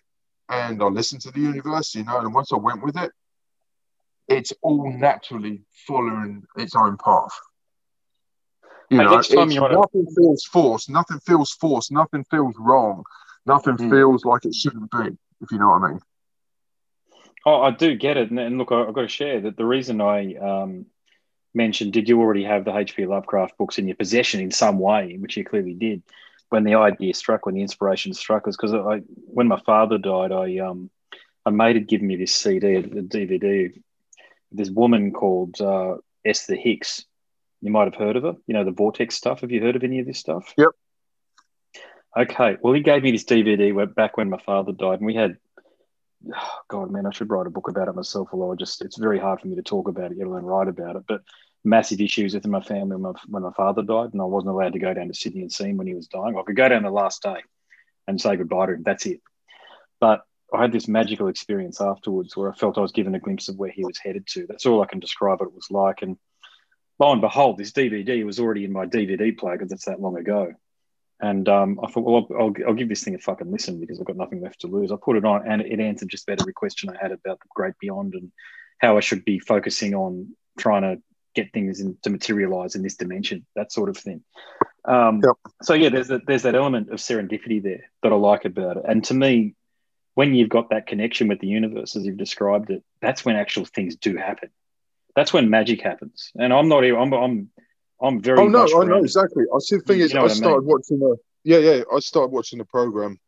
and I listened to the universe, you know, and once I went with it, it's all naturally following its own path. You know, nothing feels forced, nothing feels forced, nothing feels wrong, nothing mm. feels like it shouldn't be, if you know what I mean. Oh, I do get it. And, look, I've got to share that the reason I um, mentioned, did you already have the HP Lovecraft books in your possession in some way, which you clearly did, when the idea struck, when the inspiration struck us, because I, when my father died, I um, a mate had given me this CD, a DVD. This woman called uh, Esther Hicks. You might have heard of her. You know the Vortex stuff. Have you heard of any of this stuff? Yep. Okay. Well, he gave me this DVD back when my father died, and we had. Oh, God, man, I should write a book about it myself. Although I just, it's very hard for me to talk about it, let alone write about it. But massive issues within my family when my, when my father died, and I wasn't allowed to go down to Sydney and see him when he was dying. I could go down the last day and say goodbye to him. That's it. But I had this magical experience afterwards where I felt I was given a glimpse of where he was headed to. That's all I can describe what it was like. And lo and behold, this DVD was already in my DVD player because it's that long ago. And um, I thought, well, I'll, I'll, give this thing a fucking listen because I've got nothing left to lose. I put it on and it answered just about every question I had about the great beyond and how I should be focusing on trying to get things in, to materialize in this dimension, that sort of thing. Um, yep. So yeah, there's a, there's that element of serendipity there that I like about it. And to me, when you've got that connection with the universe, as you've described it, that's when actual things do happen. That's when magic happens. And I'm not even. I'm. I'm. I'm very. Oh no, I know exactly. I see. The thing you is, I started I mean? watching a. Yeah, yeah. I started watching a program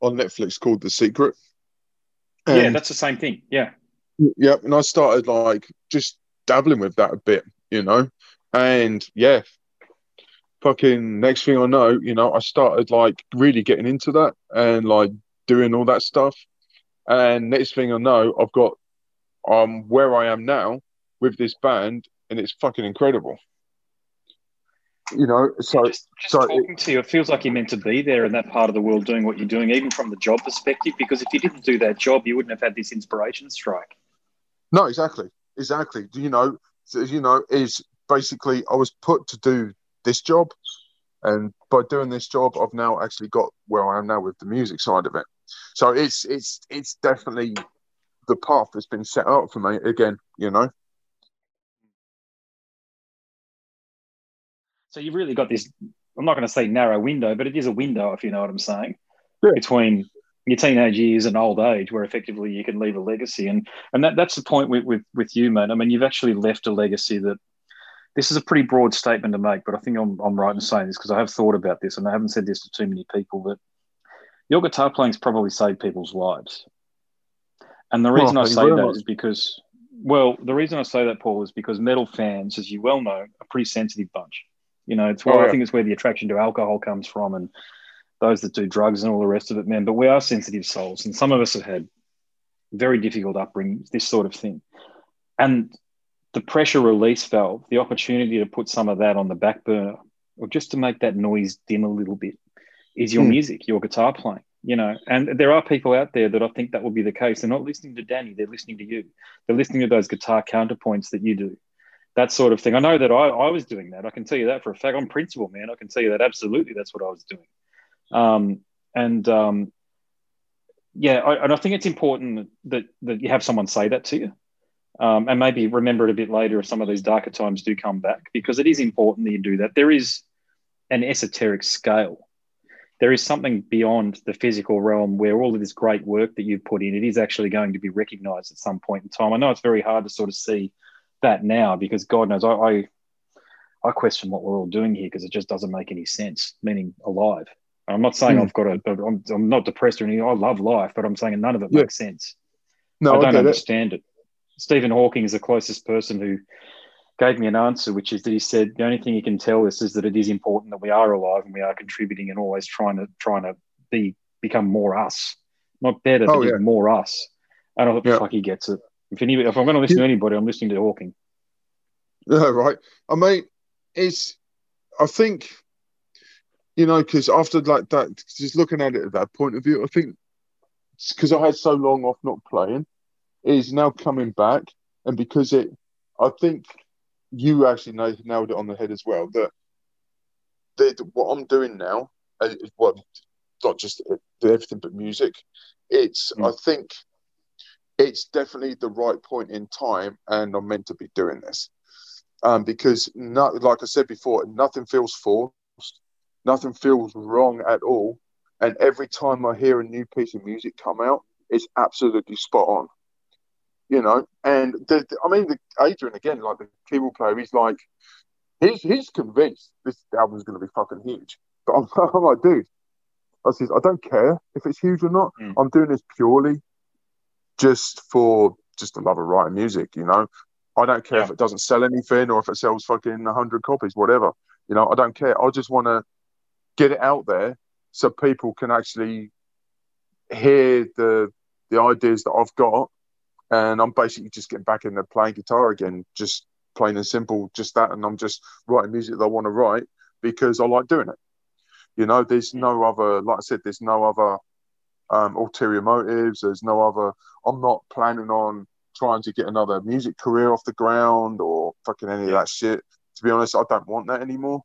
on Netflix called The Secret. yeah, that's the same thing. Yeah. Yeah, and I started like just dabbling with that a bit, you know, and yeah, fucking next thing I know, you know, I started like really getting into that and like doing all that stuff. And next thing I know, I've got um where I am now with this band, and it's fucking incredible. You know, so just, just so talking it, to you, it feels like you're meant to be there in that part of the world doing what you're doing, even from the job perspective. Because if you didn't do that job, you wouldn't have had this inspiration strike. No, exactly, exactly. You know? You know, is basically I was put to do this job, and by doing this job, I've now actually got where I am now with the music side of it. So it's it's it's definitely the path that's been set out for me again. You know. So you've really got this. I'm not going to say narrow window, but it is a window, if you know what I'm saying, yeah. between your teenage years and old age, where effectively you can leave a legacy, and and that, that's the point with, with with you, mate. I mean, you've actually left a legacy that. This is a pretty broad statement to make, but I think I'm, I'm right in saying this because I have thought about this and I haven't said this to too many people. But your guitar playing's probably saved people's lives. And the reason I say that is because, well, the reason I say that, Paul, is because metal fans, as you well know, are a pretty sensitive bunch. You know, it's oh, where oh, yeah. I think it's where the attraction to alcohol comes from and those that do drugs and all the rest of it, man. But we are sensitive souls. And some of us have had very difficult upbringings, this sort of thing. And the pressure release valve, the opportunity to put some of that on the back burner or just to make that noise dim a little bit is your mm. music, your guitar playing, you know. And there are people out there that I think that will be the case. They're not listening to Dani, they're listening to you. They're listening to those guitar counterpoints that you do, that sort of thing. I know that I, I was doing that. I can tell you that for a fact. I'm principal, man. I can tell you that absolutely that's what I was doing. Um, and um, yeah, I, and I think it's important that, that you have someone say that to you. Um, and maybe remember it a bit later if some of these darker times do come back, because it is important that you do that. There is an esoteric scale there is something beyond the physical realm where all of this great work that you've put in, it is actually going to be recognized at some point in time. I know it's very hard to sort of see that now because God knows I, I, I question what we're all doing here because it just doesn't make any sense, meaning alive. I'm not saying mm. I've got a, I'm, I'm not depressed or anything. I love life, but I'm saying none of it yeah. makes sense. No, I don't I understand it. it. Stephen Hawking is the closest person who gave me an answer, which is that he said the only thing he can tell us is that it is important that we are alive and we are contributing and always trying to trying to be become more us, not better, oh, but yeah. more us. And I thought, yeah. fuck, he gets it. If any, if I'm going to listen to anybody, I'm listening to Hawking. Yeah, right. I mean, it's. I think, you know, because after like that, just looking at it at that point of view, I think because I had so long off not playing, is now coming back, and because it, I think you actually nailed it on the head as well. That the, what I'm doing now uh, is what not just everything but music. It's mm. I think it's definitely the right point in time, and I'm meant to be doing this um, because not like I said before, nothing feels forced, nothing feels wrong at all, and every time I hear a new piece of music come out, it's absolutely spot on you know. And the, I mean, the, Adrian again, like the keyboard player, he's like, he's he's convinced this album's going to be fucking huge. But I'm, I'm like, dude, I says, I don't care if it's huge or not. Mm. I'm doing this purely just for just the love of writing music. You know, I don't care Yeah. if it doesn't sell anything or if it sells fucking hundred copies, whatever. You know, I don't care. I just want to get it out there so people can actually hear the the ideas that I've got, and I'm basically just getting back into playing guitar again, just plain and simple, just that, and I'm just writing music that I want to write because I like doing it. You know, there's no other, like I said, there's no other um, ulterior motives. There's no other. I'm not planning on trying to get another music career off the ground or fucking any of that shit. To be honest, I don't want that anymore.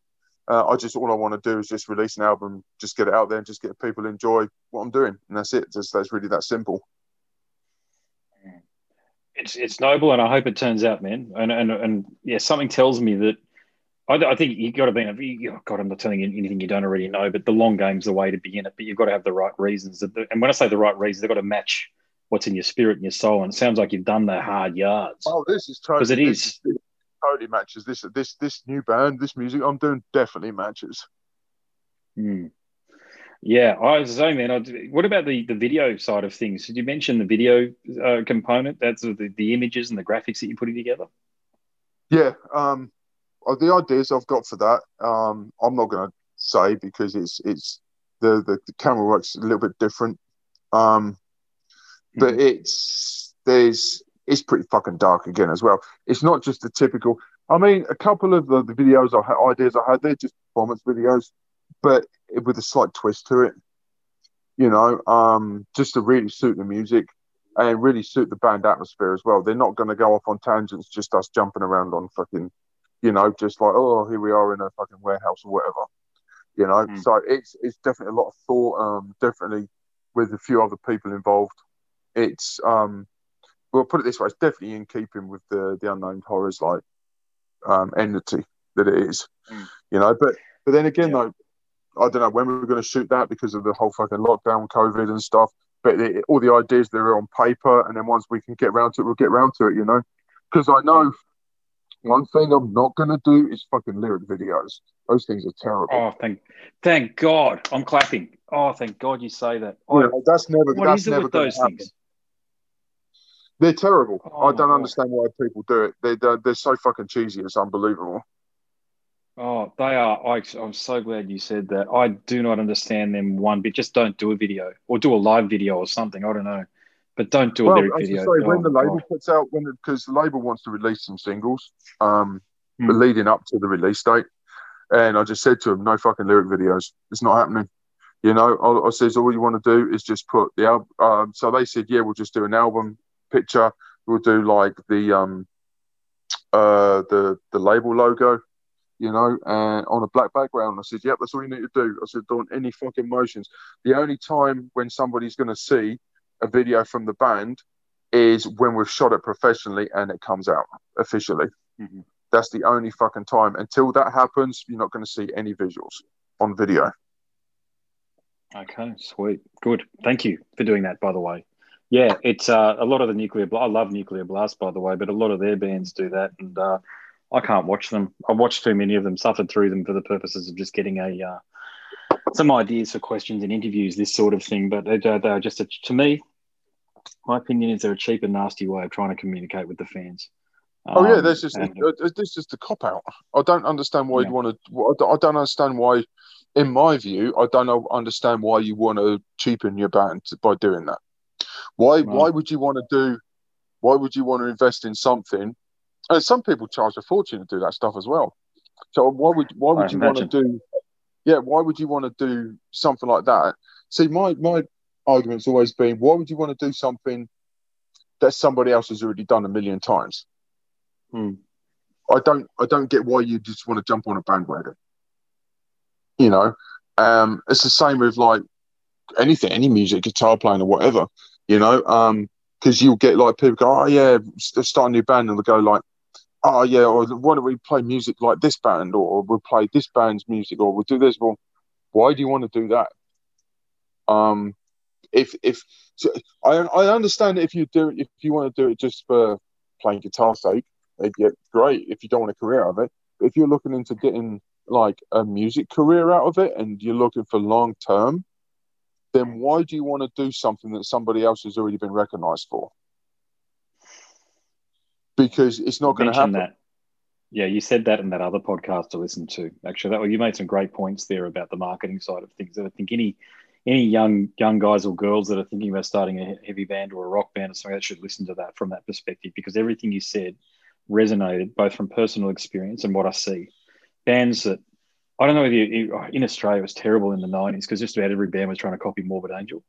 Uh, I just all I want to do is just release an album, just get it out there, and just get people to enjoy what I'm doing, and that's it. Just that's really that simple. it's it's noble, and I hope it turns out, man. And and and yeah, something tells me that I, I think you got to be. You, oh God, I'm not telling you anything you don't already know, but the long game's the way to be in it. But you've got to have the right reasons. That the, and when I say the right reasons, they've got to match what's in your spirit and your soul. And it sounds like you've done the hard yards. Oh, this is totally 'Cause it this is. Totally matches. This this this new band, this music I'm doing definitely matches. Hmm. Yeah, I was saying, man. I, what about the, the video side of things? Did you mention the video uh, component? That's the, the images and the graphics that you're putting together. Yeah, um, uh, the ideas I've got for that, um, I'm not going to say because it's it's the, the the camera works a little bit different, um, but it's there's it's pretty fucking dark again as well. It's not just the typical. I mean, a couple of the, the videos I had, ideas I had, they're just performance videos, but with a slight twist to it. You know, um, just to really suit the music and really suit the band atmosphere as well. They're not going to go off on tangents, just us jumping around on fucking, you know, just like oh here we are in a fucking warehouse or whatever. You know, Mm. so it's it's definitely a lot of thought. Um, definitely with a few other people involved. It's um, well, put it this way, it's definitely in keeping with the the unknown horrors like um entity that it is. Mm. You know, but but then again Yeah. though, I don't know when we were going to shoot that because of the whole fucking lockdown, COVID and stuff. But it, all the ideas they're on paper, and then once we can get round to it, we'll get round to it. You know, because I know one thing I'm not going to do is fucking lyric videos. Those things are terrible. Oh, thank, thank God! I'm clapping. Oh, thank God you say that. Oh, know, that's never. what that's is it never with those happen. things? They're terrible. Oh, I don't understand why people do it. They, they're, they're so fucking cheesy. It's unbelievable. Oh, they are. I, I'm so glad you said that. I do not understand them one bit. Just don't do a video or do a live video or something. I don't know, but don't do a lyric video. I say, when Oh, the label puts out, when because the label wants to release some singles, um, Hmm. leading up to the release date, and I just said to them, no fucking lyric videos. It's not happening. You know, I, I says all you want to do is just put the album. Um, so they said, yeah, we'll just do an album picture. We'll do like the um, uh, the the label logo, you know, and on a black background. I said, yep, that's all you need to do. I said, don't any fucking motions. The only time when somebody's going to see a video from the band is when we've shot it professionally and it comes out officially. Mhm. That's the only fucking time. Until that happens, you're not going to see any visuals on video. Okay, sweet, good. Thank you for doing that. By the way, yeah, it's uh, a lot of the nuclear. Bla- I love Nuclear Blast, by the way, but a lot of their bands do that, and uh, I can't watch them. I've watched too many of them, suffered through them for the purposes of just getting a uh, some ideas for questions and interviews, this sort of thing. But they, they are just a, to me, my opinion is they're a cheap and nasty way of trying to communicate with the fans. Oh yeah, Um, there's just and- uh, uh, this is the cop out. I don't understand why Yeah. you'd want to. I don't understand why, in my view, I don't understand why you want to cheapen your band by doing that. Why? Right. Why would you want to do? Why would you want to invest in something? And some people charge a fortune to do that stuff as well. So why would why would I you want to do? Yeah, why would you want to do something like that? See, my my argument's always been, why would you want to do something that somebody else has already done a million times? Hmm. I don't I don't get why you just want to jump on a bandwagon. You know, um, it's the same with like anything, any music, guitar playing or whatever. You know, um, because you'll get like people go, oh yeah, start a new band, and they'll go like, oh yeah, or why don't we play music like this band, or we'll play this band's music, or we'll do this. Well, why do you want to do that? Um, if if so I I understand if you do if you want to do it just for playing guitar sake, yeah, great. If you don't want a career out of it, but if you're looking into getting like a music career out of it and you're looking for long term, then why do you want to do something that somebody else has already been recognized for? because it's not going to happen. That. Yeah, you said that in that other podcast to listen to. Actually, that well, you made some great points there about the marketing side of things. I think any any young young guys or girls that are thinking about starting a heavy band or a rock band or something that should listen to that from that perspective because everything you said resonated both from personal experience and what I see. Bands that I don't know whether you, in Australia it was terrible in the nineties because just about every band was trying to copy Morbid Angel,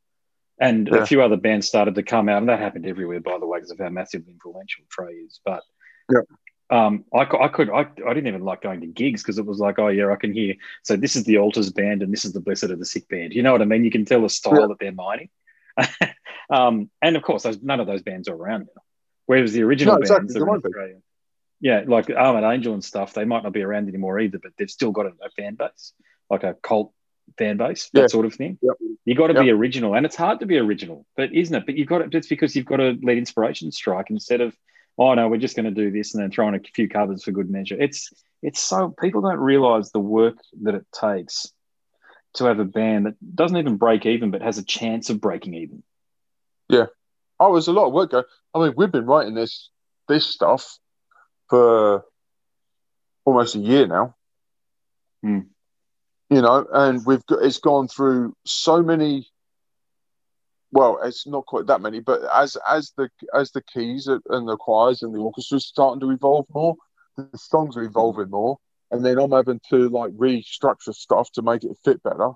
and yeah. a few other bands started to come out, and that happened everywhere by the way because of how massively influential Trey is. But yeah. Um, I, I could I, I didn't even like going to gigs because it was like oh yeah I can hear so this is the altars band and this is the Blessed Are the Sick band you know what I mean you can tell the style yeah. that they're mining um, and of course those, none of those bands are around now whereas the original no, bands exactly. are in Australia yeah like Armored Angel and stuff they might not be around anymore either but they've still got a, a fan base like a cult fan base that yeah. sort of thing yep. you got to yep. be original and it's hard to be original but isn't it but you've got to it's because you've got to let inspiration strike instead of oh no, we're just going to do this and then throw in a few covers for good measure. It's it's so people don't realize the work that it takes to have a band that doesn't even break even but has a chance of breaking even. Yeah. Oh, there's a lot of work going. I mean, we've been writing this this stuff for almost a year now. Hmm. You know, and we've got it's gone through so many well, it's not quite that many, but as as the as the keys and the choirs and the orchestra's starting to evolve more, the songs are evolving more, and then I'm having to like restructure stuff to make it fit better.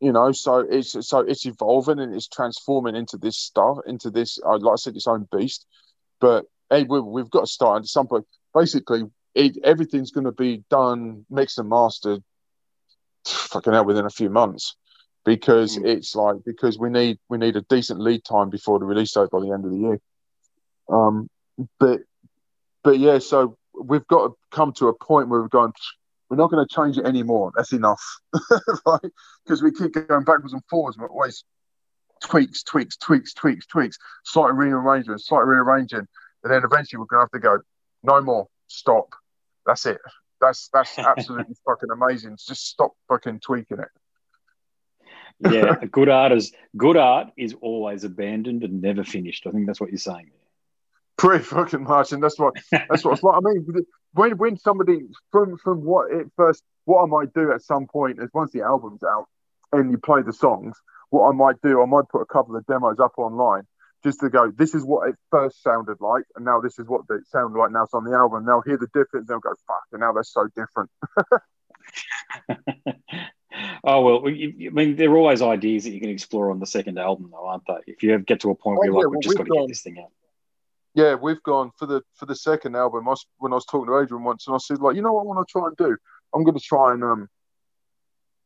You know, so it's so it's evolving and it's transforming into this stuff, into this, uh, like I said, its own beast. But hey, we, we've got to start at some point. Basically, it, everything's going to be done, mixed and mastered, fucking hell, within a few months because mm. it's like because we need we need a decent lead time before the release date by the end of the year. Um, but but yeah, so we've got to come to a point where we're going. We're not going to change it anymore. That's enough, right? Because we keep going backwards and forwards. We're always tweaks, tweaks, tweaks, tweaks, tweaks, slight rearrangement, slight rearranging, and then eventually we're going to have to go. No more. Stop. That's it. That's that's absolutely fucking amazing. Just stop fucking tweaking it yeah, good art is good art is always abandoned and never finished. I think that's what you're saying there. Pretty fucking much, and that's what that's what it's like. I mean, when when somebody from from what it first, what I might do at some point is once the album's out and you play the songs, what I might do, I might put a couple of demos up online just to go. This is what it first sounded like, and now this is what it sounds like now. It's on the album. Now hear the difference. They'll go fuck, and now they're so different. Oh well, I mean, there are always ideas that you can explore on the second album, though, aren't they? If you get to a point where oh, you're yeah, like, we've just got to get this thing out. Yeah, we've gone for the for the second album. I was, when I was talking to Adrian once, and I said, like, you know what I want to try and do? I'm going to try and um,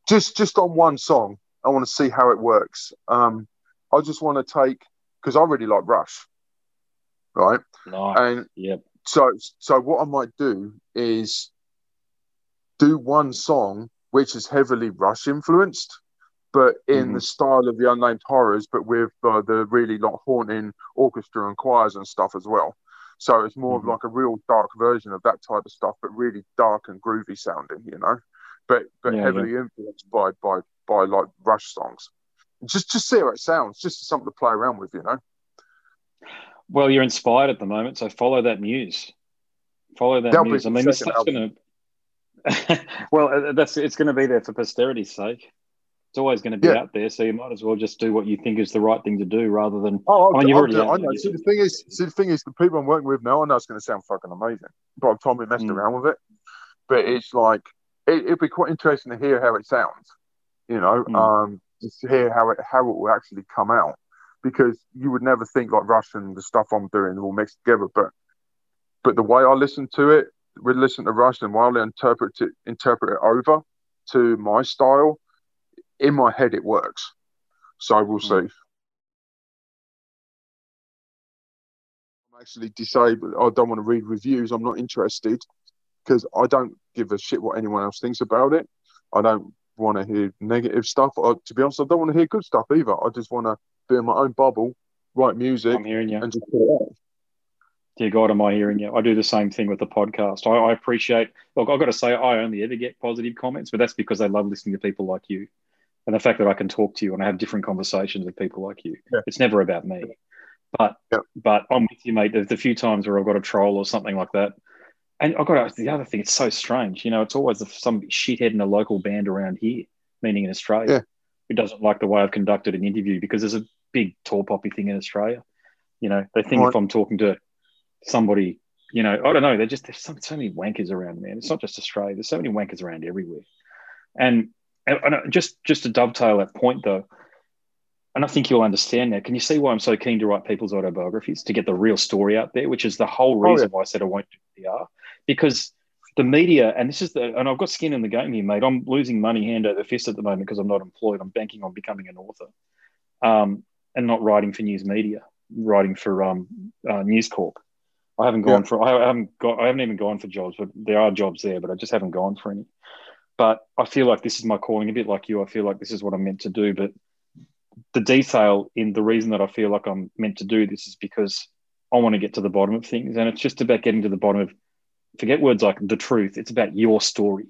just just on one song, I want to see how it works. Um, I just want to take because I really like Rush, right? Nice. And yep. So so what I might do is do one song which is heavily Rush influenced, but in mm-hmm. the style of the Unnamed Horrors, but with uh, the really like haunting orchestra and choirs and stuff as well. So it's more mm-hmm. of like a real dark version of that type of stuff, but really dark and groovy sounding, you know. But but yeah, heavily yeah. influenced by by by like Rush songs. Just just see how it sounds, just something to play around with, you know. Well, you're inspired at the moment, so follow that muse. Follow that That'll muse. I mean, this stuff's going to well, uh, that's it's going to be there for posterity's sake. It's always going to be yeah. out there, so you might as well just do what you think is the right thing to do, rather than. Oh, I mean, you've already. I know. See, the thing is, see, the thing is, the people I'm working with now, I know it's going to sound fucking amazing, but I've told me messed mm. around with it. But it's like it, would be quite interesting to hear how it sounds. You know, mm. um, just to hear how it how it will actually come out, because you would never think like Rush and the stuff I'm doing all mixed together, but but the way I listen to it, we listen to Rush and while I interpret it, interpret it over to my style, in my head it works. So we'll hmm. see. I'm actually disabled. I don't want to read reviews. I'm not interested because I don't give a shit what anyone else thinks about it. I don't want to hear negative stuff. I, to be honest, I don't want to hear good stuff either. I just want to be in my own bubble, write music, I'm hearing you. and just put it dear God, am I hearing you? I do the same thing with the podcast. I, I appreciate, look, I've got to say, I only ever get positive comments, but that's because I love listening to people like you. And the fact that I can talk to you and I have different conversations with people like you. Yeah. It's never about me. But Yep. but I'm with you, mate. There's the few times where I've got a troll or something like that. And I've got to, the other thing. It's so strange. You know, it's always some shithead in a local band around here, meaning in Australia, Yeah. who doesn't like the way I've conducted an interview because there's a big tall poppy thing in Australia. You know, they think Right. if I'm talking to somebody, you know, I don't know. They're just there's so, so many wankers around, man. It's not just Australia. There's so many wankers around everywhere. And, and, just just to dovetail that point though, and I think you'll understand now. Can you see why I'm so keen to write people's autobiographies to get the real story out there, which is the whole Oh, reason why I said I won't do PR because the media, and this is the, and I've got skin in the game here, mate. I'm losing money hand over fist at the moment because I'm not employed. I'm banking on becoming an author, um, and not writing for news media, writing for um, uh, News Corp. I haven't gone Yeah. for, I haven't got, I haven't even gone for jobs, but there are jobs there, but I just haven't gone for any. But I feel like this is my calling, a bit like you. I feel like this is what I'm meant to do, but the detail in the reason that I feel like I'm meant to do this is because I want to get to the bottom of things. And it's just about getting to the bottom of, forget words like the truth. It's about your story.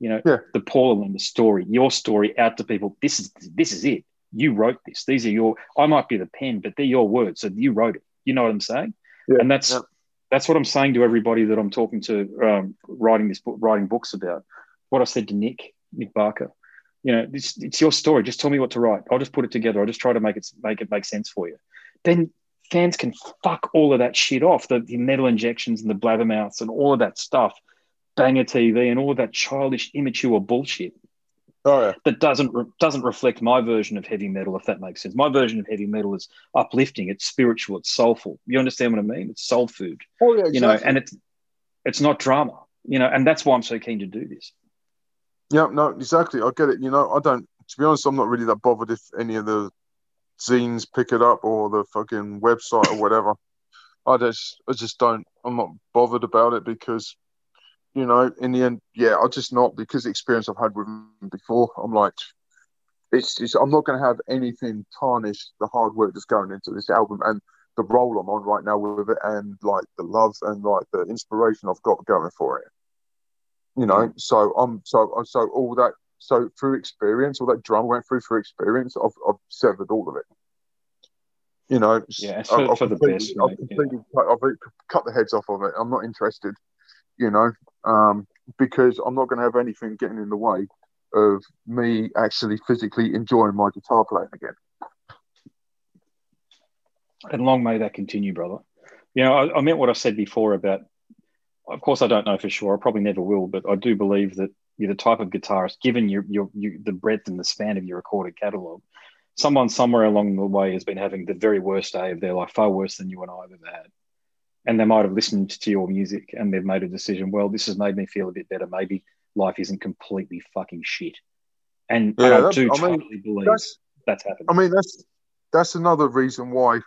You know, Yeah. the Paul and the story, your story out to people. This is this is it. You wrote this. These are your. I might be the pen, but they're your words. So you wrote it. You know what I'm saying? Yeah. And that's Yeah. that's what I'm saying to everybody that I'm talking to, um, writing this book, writing books about. What I said to Nick, Nick Barker. You know, it's, it's your story. Just tell me what to write. I'll just put it together. I'll just try to make it make it make sense for you. Then fans can fuck all of that shit off. The, the metal injections and the blabbermouths and all of that stuff, banger TV and all of that childish, immature bullshit Oh yeah. that doesn't re- doesn't reflect my version of heavy metal, if that makes sense. My version of heavy metal is uplifting. It's spiritual. It's soulful. You understand what I mean? It's soul food. Oh yeah. You know, Exactly. and it's it's not drama. You know, and that's why I'm so keen to do this. Yeah, no, exactly. I get it. You know, I don't. To be honest, I'm not really that bothered if any of the zines pick it up or the fucking website or whatever. I just, I just don't. I'm not bothered about it because, you know, in the end, yeah, I just not because the experience I've had with them before. I'm like, it's, it's I'm not going to have anything tarnish the hard work that's going into this album and the role I'm on right now with it and like the love and like the inspiration I've got going for it you know so i'm so I so all that so through experience all that drama went through through experience i've, I've severed all of it you know Yeah, for- I've for the best, I've completely cut, I've cut the heads off of it i'm not interested you know um because i'm not going to have anything getting in the way of me actually physically enjoying my guitar playing again And long may that continue, brother. You know, I, I meant what I said before about. Of course, I don't know for sure. I probably never will, but I do believe that you're the type of guitarist, given your your you, the breadth and the span of your recorded catalog, someone somewhere along the way has been having the very worst day of their life, far worse than you and I have ever had. And they might have listened to your music and they've made a decision. Well, this has made me feel a bit better. Maybe life isn't completely fucking shit. And, Yeah, and I do I mean, totally believe that's that's happened. I mean, that's that's another reason why,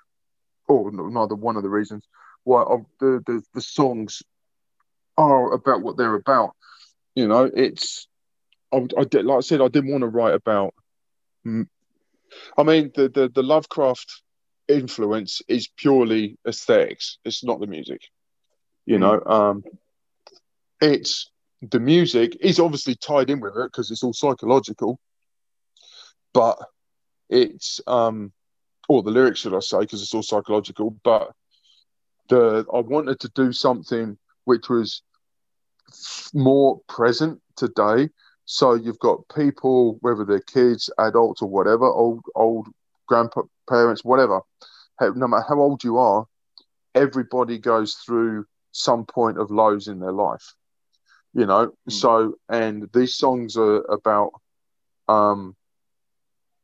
or no, another one of the reasons why the, the the songs are about what they're about. You know, it's I, I did like I said, I didn't want to write about. I mean, the the the Lovecraft influence is purely aesthetics. It's not the music. You know, um, it's the music is obviously tied in with it because it's all psychological, but it's um or the lyrics should I say because it's all psychological but the I wanted to do something which was more present today so you've got people whether they're kids adults or whatever old old grandparents whatever no matter how old you are everybody goes through some point of lows in their life you know Mm. so and these songs are about um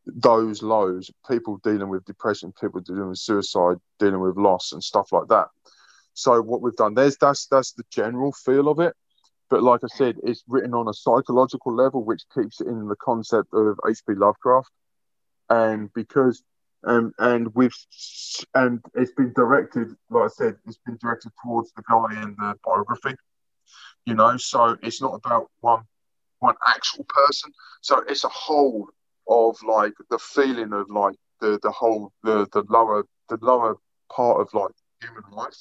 those lows, people dealing with depression, people dealing with suicide, dealing with loss and stuff like that. So what we've done, there's that's that's the general feel of it. But like I said, it's written on a psychological level, which keeps it in the concept of H.P. Lovecraft. And because um, and we've and it's been directed, like I said, it's been directed towards the guy in the biography. You know, so it's not about one one actual person. So it's a whole of like the feeling of like the the whole the the lower the lower part of like human life.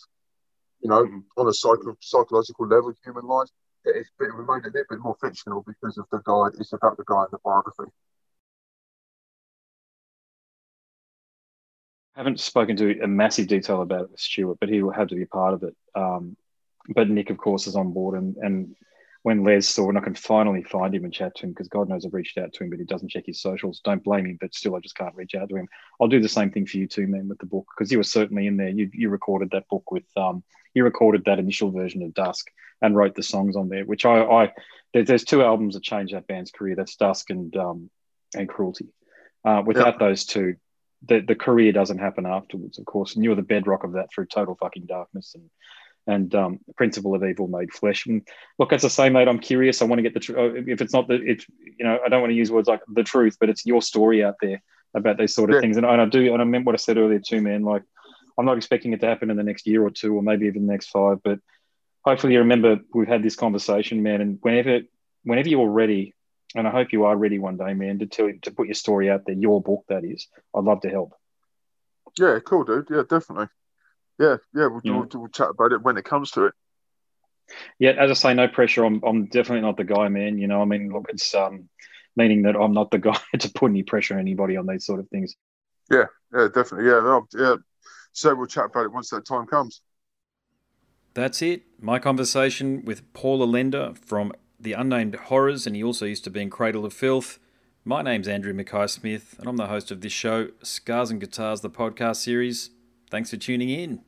You know, on a psycho- psychological level, human life. It's been remained a little bit more fictional because of the guy. It's about the guy in the biography. haven't spoken to a massive detail about it with Stuart, but he will have to be part of it. Um, but Nick, of course, is on board, and and when Les saw, and I can finally find him and chat to him because God knows I've reached out to him, but he doesn't check his socials. Don't blame him, but still, I just can't reach out to him. I'll do the same thing for you too, man, with the book because you were certainly in there. You you recorded that book with um you recorded that initial version of Dusk and wrote the songs on there, which I I there's two albums that changed that band's career. That's Dusk and um and Cruelty. Uh, without those two, the the career doesn't happen afterwards. Of course, and you're the bedrock of that through Total Fucking Darkness and and um, Principle of Evil made flesh. And look, as I say, mate, I'm curious. I want to get the truth. If it's not the, it's you know, I don't want to use words like the truth, but it's your story out there about these sort of yeah. things. And, and I do, and I meant what I said earlier too, man. Like, I'm not expecting it to happen in the next year or two, or maybe even the next five. But hopefully, you remember we've had this conversation, man. And whenever, whenever you're ready, and I hope you are ready one day, man, to tell to put your story out there, your book that is. I'd love to help. Yeah, cool, dude. Yeah, definitely. Yeah, yeah, we'll, yeah. We'll, we'll, chat about it when it comes to it. Yeah, as I say, no pressure. I'm, I'm definitely not the guy, man. You know, I mean, look, it's um, meaning that I'm not the guy to put any pressure on anybody on these sort of things. Yeah, yeah, definitely. Yeah, yeah. So we'll chat about it once that time comes. That's it. My conversation with Paul Allender from The Unnamed Horrors, and he also used to be in Cradle of Filth. My name's Andrew Mackay Smith, and I'm the host of this show, Scars and Guitars, the podcast series. Thanks for tuning in.